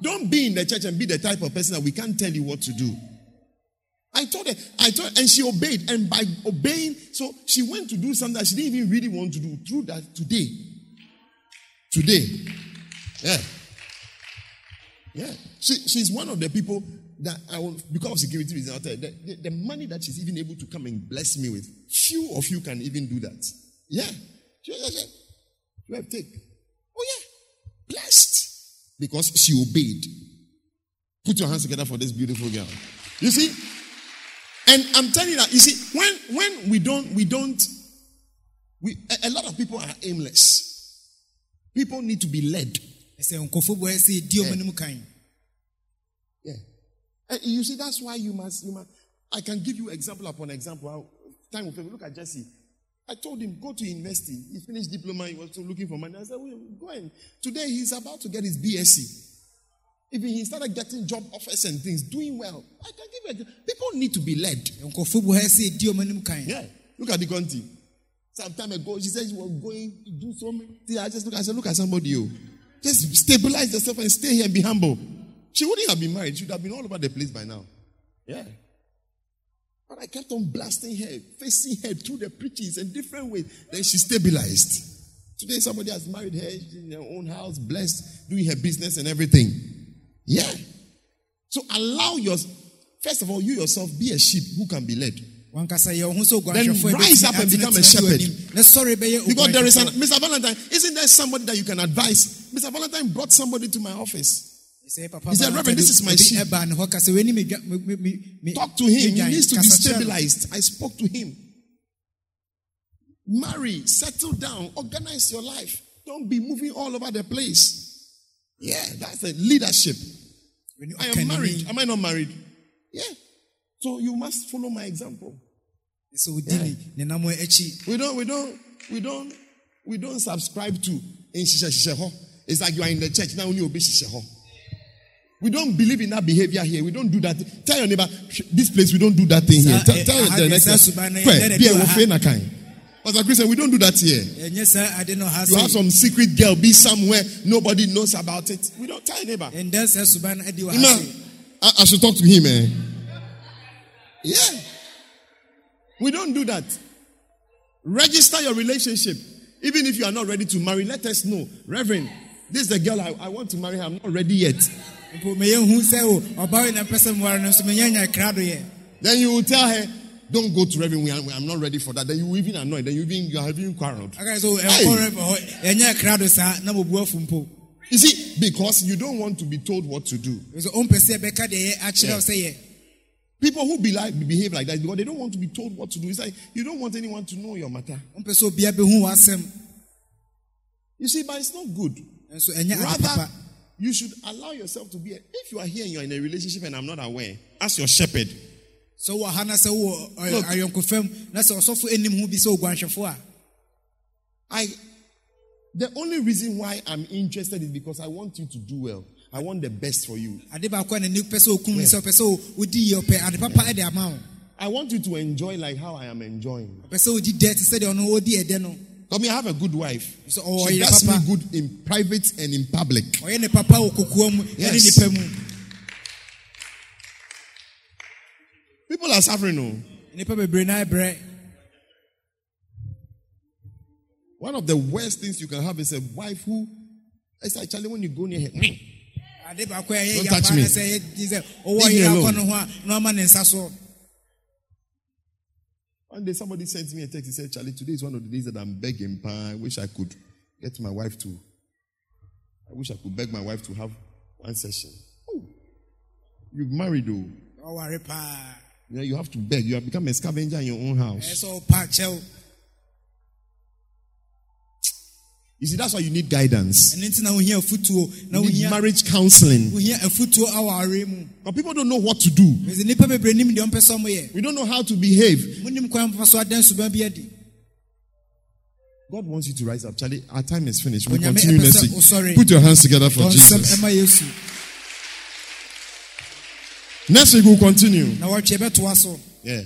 Don't be in the church and be the type of person that we can't tell you what to do. I told her, I told and she obeyed. And by obeying, so she went to do something that she didn't even really want to do. Through that today. Today. Yeah. Yeah. She, she's one of the people that I will, because of security reasons, the, the, the money that she's even able to come and bless me with, few of you can even do that. Yeah. She, she, she, take. Oh, yeah. Blessed. Because she obeyed. Put your hands together for this beautiful girl. You see? And I'm telling you that, you see, when, when we don't, we don't, we, a, a lot of people are aimless. People need to be led. ɛsɛ nkɔfo bɔ ɛsɛ di ɔmo anim kan Yeah. And you see, that's why you must, you must. I can give you example upon example. How, time will. Look at Jesse. I told him, go to university. He finished diploma. He was still looking for money. I said, well, go and. Today he's about to get his BSc. Even he started getting job offers and things, doing well. I can give you. People need to be led. nkɔfo bɔ ɛsɛ di ɔmo Yeah. Look at the Conti. Some time ago, she said she was going to do so many things. I just look. I said, look at somebody, you. Just stabilize yourself and stay here and be humble. She wouldn't have been married. She would have been all over the place by now. Yeah. But I kept on blasting her, facing her through the preachings in different ways. Then she stabilized. Today, somebody has married her in her own house, blessed, doing her business and everything. Yeah. So allow your, first of all, you yourself be a sheep who can be led. wankasa yɛ ɔho sɛ Then rise up and become a shepherd. Because there is an. Mr. Valentine, isn't there somebody that you can advise? Mr. Valentine brought somebody to my office. He said, "Reverend, this is my sheep." Talk to him. He needs to be Kasa kyerɛ no. stabilized. I spoke to him. Marry, settle down, organize your life. Don't be moving all over the place. Yeah, that's a leadership. When you I am married. Am I not married? Yeah. So you must follow my example. So odi ne ne nam akyi We don't, we don't, we don't, we don't subscribe to in shisha shisha ho. It's like you are in the church now. Only obey. We don't believe in that behavior here. We don't do that. Tell your neighbor, this place we don't do that thing here. Tell, eh, tell aha, the eh, next person. suban na Kwe, yɛn dɛ be a de wɔ wofe ha. na kind. Pastor Christian, we don't do that here. Yes, ɛnyɛ saa ade no ha You have some secret girl be somewhere nobody knows about it. We don't tell your neighbor. And saa suban no ade wɔ ha I, I should talk to him, eh? Yeah. We don't do that. Register your relationship. Even if you are not ready to marry, let us know. Reverend, this is the girl I, I want to marry. I'm not ready yet. Mpo meyɛ hu sɛ o ɔba wei na mpɛ sɛ mware no nso menyanya krado yɛ Then you will tell her, don't go to Reverend. I'm not ready for that. Then you will even annoy. Then you even you are even quarreled. aka sɛ eh, Hey. ɛnkɔ rɛbɛ hɔ ɛnyɛ krado saa na mobu afu mpo You see, because you don't want to be told what to do. sɛ ɔmpɛ sɛ ɛbɛka deɛ yɛ akyerɛ wo sɛ yɛ People who be like, behave like that because they don't want to be told what to do. It's like you don't want anyone to know your matter. ɔmpɛ sɛ obia You see, but it's not good. nso ɛnyɛ ade Rather, you should allow yourself to be. A, if you are here and you are in a relationship and I'm not aware, ask your shepherd. So wowɔ ha na sɛ wowɔ ɔ- Look. ayɔnkofam na sɛ ɔsɔfo anim ho bi sɛ oguanhwɛfoɔ a I. The only reason why I'm interested is because I want you to do well. I want the best for you. ade baako a n'ani pɛ sɛ okum ne sɛ ɔpɛ sɛ o- wodi yie ɔpɛ ade papa de ama wo I want you to enjoy like how I am enjoying. Ɔpɛ sɛ odi dɛ te sɛ deɛ ɔno ɔdi ɛdɛ no I mean, I have a good wife. So, oh, she does me good in private and in public. Oh, ɔyɛ ne papa wɔ kokoa mu ɛne Yes. People are suffering. Oh. No. na ɛbrɛ One of the worst things you can have is a wife who, it's actually when you go near her, ade baako a ɛyɛ Don't touch me. na sɛ ɛyɛ di sɛ ɔwɔ Leave me alone. One day somebody sent me a text. He said, Charlie, today is one of the days that I'm begging. Pa. I wish I could get my wife to. I wish I could beg my wife to have one session. Oh, you've married though. ɔware paa You, know, you have to beg. You have become a scavenger in your own house. You see, that's why you need guidance. ɛno nti na wohia afutuo na You need marriage counseling. wohia afutuo aware mu But people don't know what to do. ɛsɛ nipa bebree nim deɛ ɔmpɛ sɛ ɔmoyɛ We don't know how to behave. monim kwan papa so adan suban bi adi God wants you to rise up. Charlie, our time is finished. We'll continue next week. wosɔre. Put your hands together for Jesus. Next week we'll continue. Yeah.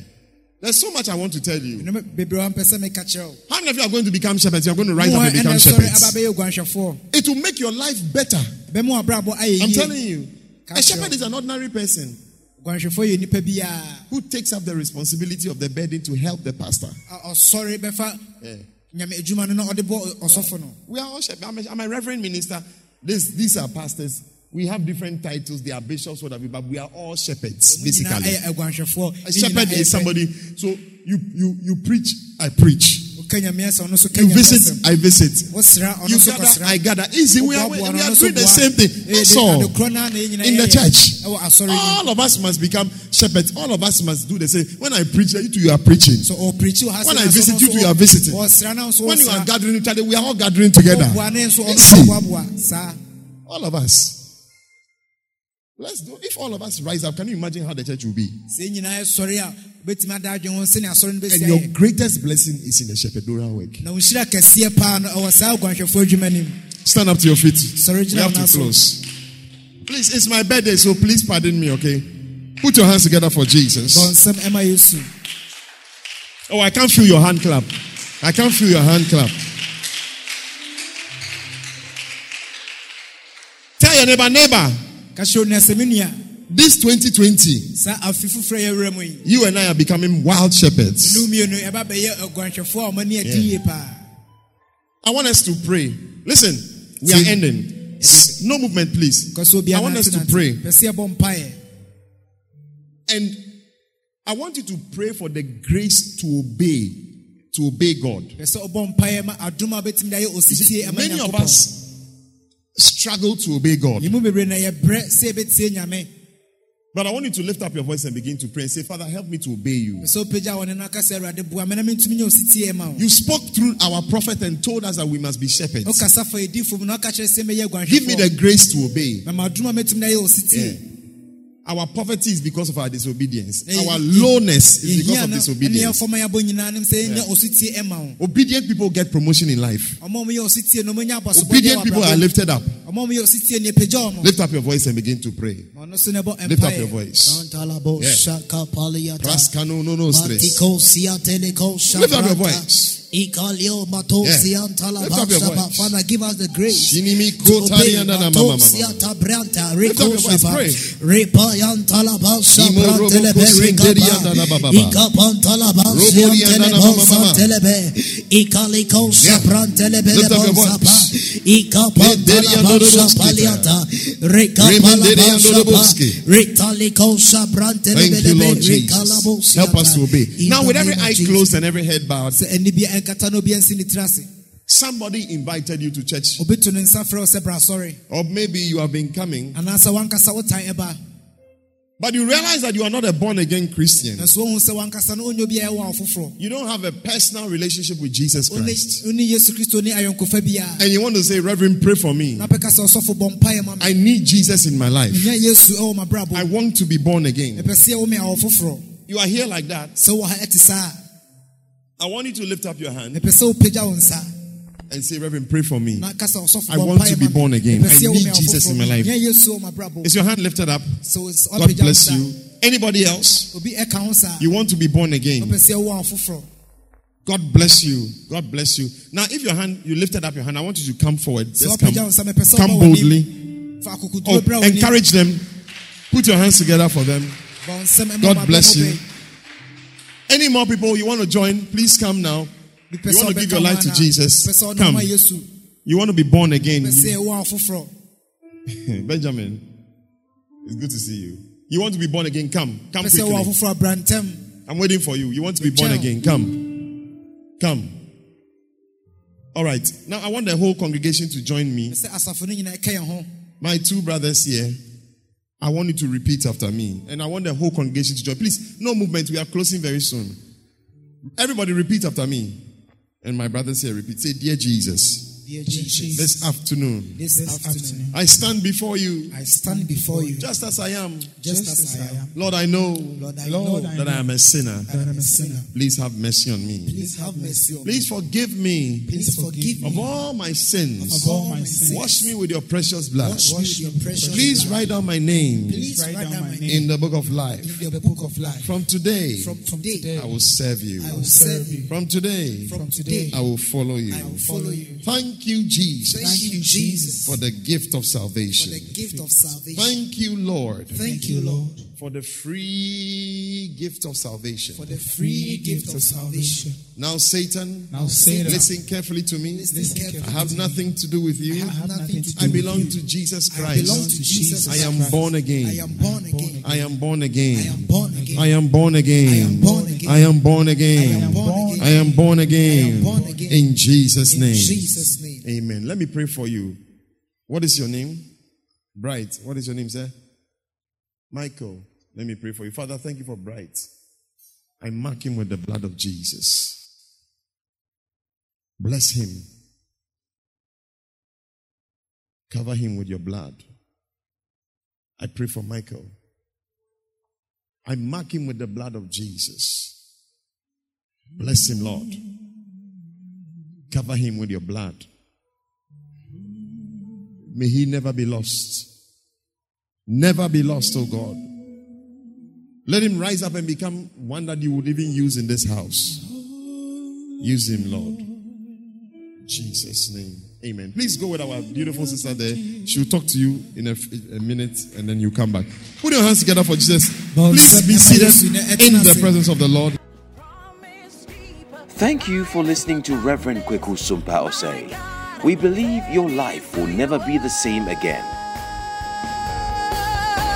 There's so much I want to tell you. Nneɛma bebree a ɔmpɛ sɛ meka kyerɛ wo How many of you are going to become shepherds? You're going to rise up and become ɛna ɛsɔre aba shepherds. It will make your life better. bɛma wabrabɔ ayɛ I'm telling you. A shepherd is an ordinary person oguanhwɛfoɔ yɛ nipa biara who takes up the responsibility of the burden to help the pastor. a ɔsɔre bɛfa Yeah. nyame adwuma no na ɔde bɔ ɔsɔfo no We are all shepherds. I'm a, I'm a reverend minister. This, these are pastors. We have different titles. They are bishops, whatever, but we are all shepherds, basically. A shepherd is somebody. So you you you preach, I preach. pɛ. woka nyame asɛm ɔno nso ka You visit. I visit. You gather, I gather. Easy. We are, we, Woboaboa we no, are doing the same thing. Ɛyɛ That's all. adekorɔ no a na yɛn nyinaa In the church. no mu. All of us must become shepherds. All of us must do the same. When I preach, you two you are preaching. wɔ When I visit you, two you are visiting. ɔsra na nso When you are gathering each other, we are all gathering together. Ɔboa ne nso ɔno Easy. saa All of us. Let's do. If all of us rise up, can you imagine how the church will be? sɛ yɛn nyinaa sɔre a wobɛtumi ada adwene ho sɛnea asɔre no And ah, your eh. greatest blessing is in the shepherdorial work. na wo nhyira kɛseɛ paa no oh, ɛwɔ saa aguanhwɛfoɔ adwuma no mu Stand up to your feet. Sorry, We have to close. Please, it's my birthday, so please pardon me, okay? Put your hands together for Jesus. bɔ nsɛm ɛma yesu Oh, I can't feel your hand clap. I can't feel your hand clap. Tell your neighbor, neighbor, ka kyerɛ onua sɛ me nua this 2020, saa afe foforɔ a yɛwura mu yi you and I are becoming wild shepherds. no mmienu ɛba bɛyɛ aguanhwɛfoɔ eh, a ɔmani adi Yeah. I want us to pray. Listen, we are ending. No movement, please. Kɔ so obiara I want us to pray. pɛ sɛ yɛbɔ mpaeɛ And I want you to pray for the grace to obey, to obey God. pɛ sɛ ɔbɔ mpaeɛ ma adom a wobɛtumi de ayɛ ositie ɛma Many of us struggle to obey God. yɛmu bebree na yɛbrɛ sɛ yɛbɛtie nyame But I want you to lift up your voice and begin to pray and say, Father, help me to obey you. pɛ sɛ wopagya wɔ ne no aka sɛ awurade boa me na mentumi nyɛ ositie ma wo You spoke through our prophet and told us that we must be shepherds. wokasa fa yɛdifo mu na woka kyerɛ sɛ mɛyɛ Give me the grace to obey. na Our poverty is because of our disobedience. Eh, Our lowness is because of disobedience. yɛfɔma yɛabɔ nyinaa nim sɛ yɛnya ositie ɛma wo Obedient people get promotion in life. ɔma ɔmo yɛ ositie no ɔmanya abɔsobɔdeɛ Obedient people are lifted up. ɔma ɔmo yɛ ositie ne ɛpagya ɔmo Lift up your voice and begin to pray. ɔno so ne bɔ Lift up your voice. Yeah. Lift up your voice. Yeah. sia your voice. Father, give us the grace. To obey. kotarianda na mama Mato sia mama. tabranta. Lift up Reko your voice, shaba. pray. Repa yan talabasha Imo robo brantelebe kosenderianda na baba. rekapa. Ikapan talabasia Roborianda na mama mama. telebo santelebe. Ikaliko Yeah. sabrantelebe Lift up your voice. sapa. Ikapan Mederiando talabasha roboski. paliata. Rekapa Remenderiando labasha pa. roboski. Retaliko sabrantelebe Thank you, Lord. Jesus. Help us to obey. Now, with every eye closed and every head bowed, sɛ ɛne bi ɛnkata na obi ansi ne tiri ase somebody invited you to church. obi to ne nsa frɛ wo sɛ bra sɔre Or maybe you have been coming, anaasɛ wankasa wotan ɛba but you realize that you are not a born again Christian. nanso wohu sɛ wankasa no ɔnyɛ obiaa ɛwɔ wo foforɔ You don't have a personal relationship with Jesus Christ. wone yesu kristo ne ayɔnkofa biaa And you want to say, Reverend, pray for me. na pɛka sɛ ɔsɔfo bɔ mpaeɛ ma me I need Jesus in my life. nya yesu ɛwɔ I want to be born again. mepɛ sɛ yɛwo me awɔ foforɔ You are here like that. I want you to lift up your hand mepɛ sɛ wopagya wo nsa and say, Reverend, pray for me. na ka sɛ ɔsɔfo I want to be born again. I need Jesus in my life. nya yesu wɔ mabrabɔ Is your hand lifted up? so it's- God bless you. Anybody else? obi ɛka ho saa You want to be born again? wopɛ sɛ yɛwo awɔ foforɔ God bless you. God bless you. Now, if your hand, you lifted up your hand, I want you to come forward. Just come, wapagya wo nsa, mepɛ sɛ come boldly. Oh, akokoduro brɛ w'anim. encourage them. Put your hands together for them. Bɔ wo nsɛm, ɛma God bless you. Any more people you want to join? Please come now. You want to give your life to? Jesus? Mepɛ sɛ ɔnam Come. You want to be born again? Mepɛ sɛ ɛwɔ afoforɔ. Benjamin, it's good to see you. You want to be born again? Come. Come Mepɛ sɛ ɛwɔ quickly. I'm waiting for you. You want to be born again? Come. Come. All right. Now I want the whole congregation to join me. Mepɛ sɛ asafo no nyinaa ɛka yɛn ho. My two brothers here. I want you to repeat after me. And I want the whole congregation to join. Please, no movement. We are closing very soon. Everybody repeat after me. And my brothers here repeat. Say, Dear Jesus, Dear Jesus, this afternoon, this afternoon, I stand before you I stand before you just as I am. just as I am. Lord, I know Lord, I know that I am a sinner. that I'm a sinner. Please have mercy on me. Please have mercy on me. Please forgive me Please forgive me of all my sins. of all my sins. Wash me with your precious blood. Wash me with your precious Please blood. write down my name Please write down my name in the book of life. in the book of life. From today, From today, I will serve you. I will serve you. From today, From today, I will follow you. I will follow you. Thank you, Jesus, Thank you, Jesus, for the gift of for salvation. the gift of salvation. Thank you, Lord, Thank you, Lord, for the free gift of salvation. for the free gift of salvation. Now, Satan, Now, Satan, listen carefully to me. listen carefully I have nothing to do with you. I have nothing to do I belong to Jesus I belong Christ. to Jesus I am Christ. born I again. am born again. I am born again. I am born again. I am born again. I am born I again. am born again. I am born I again. am born again. In Jesus' In name. Jesus' name. Amen. Let me pray for you. What is your name? Bright. What is your name, sir? Michael. Let me pray for you. Father, thank you for Bright. I mark him with the blood of Jesus. Bless him. Cover him with your blood. I pray for Michael. I mark him with the blood of Jesus. Bless him, Lord. Cover him with your blood. May he never be lost. Never be lost, oh God. Let him rise up and become one that you would even use in this house. Use him, Lord. In Jesus' name. Amen. Please go with our beautiful sister there. She'll talk to you in a, a minute and then you come back. Put your hands together for Jesus. Please be seated in the presence of the Lord. Thank you for listening to Reverend Kweku Sumpa Osei. We believe your life will never be the same again.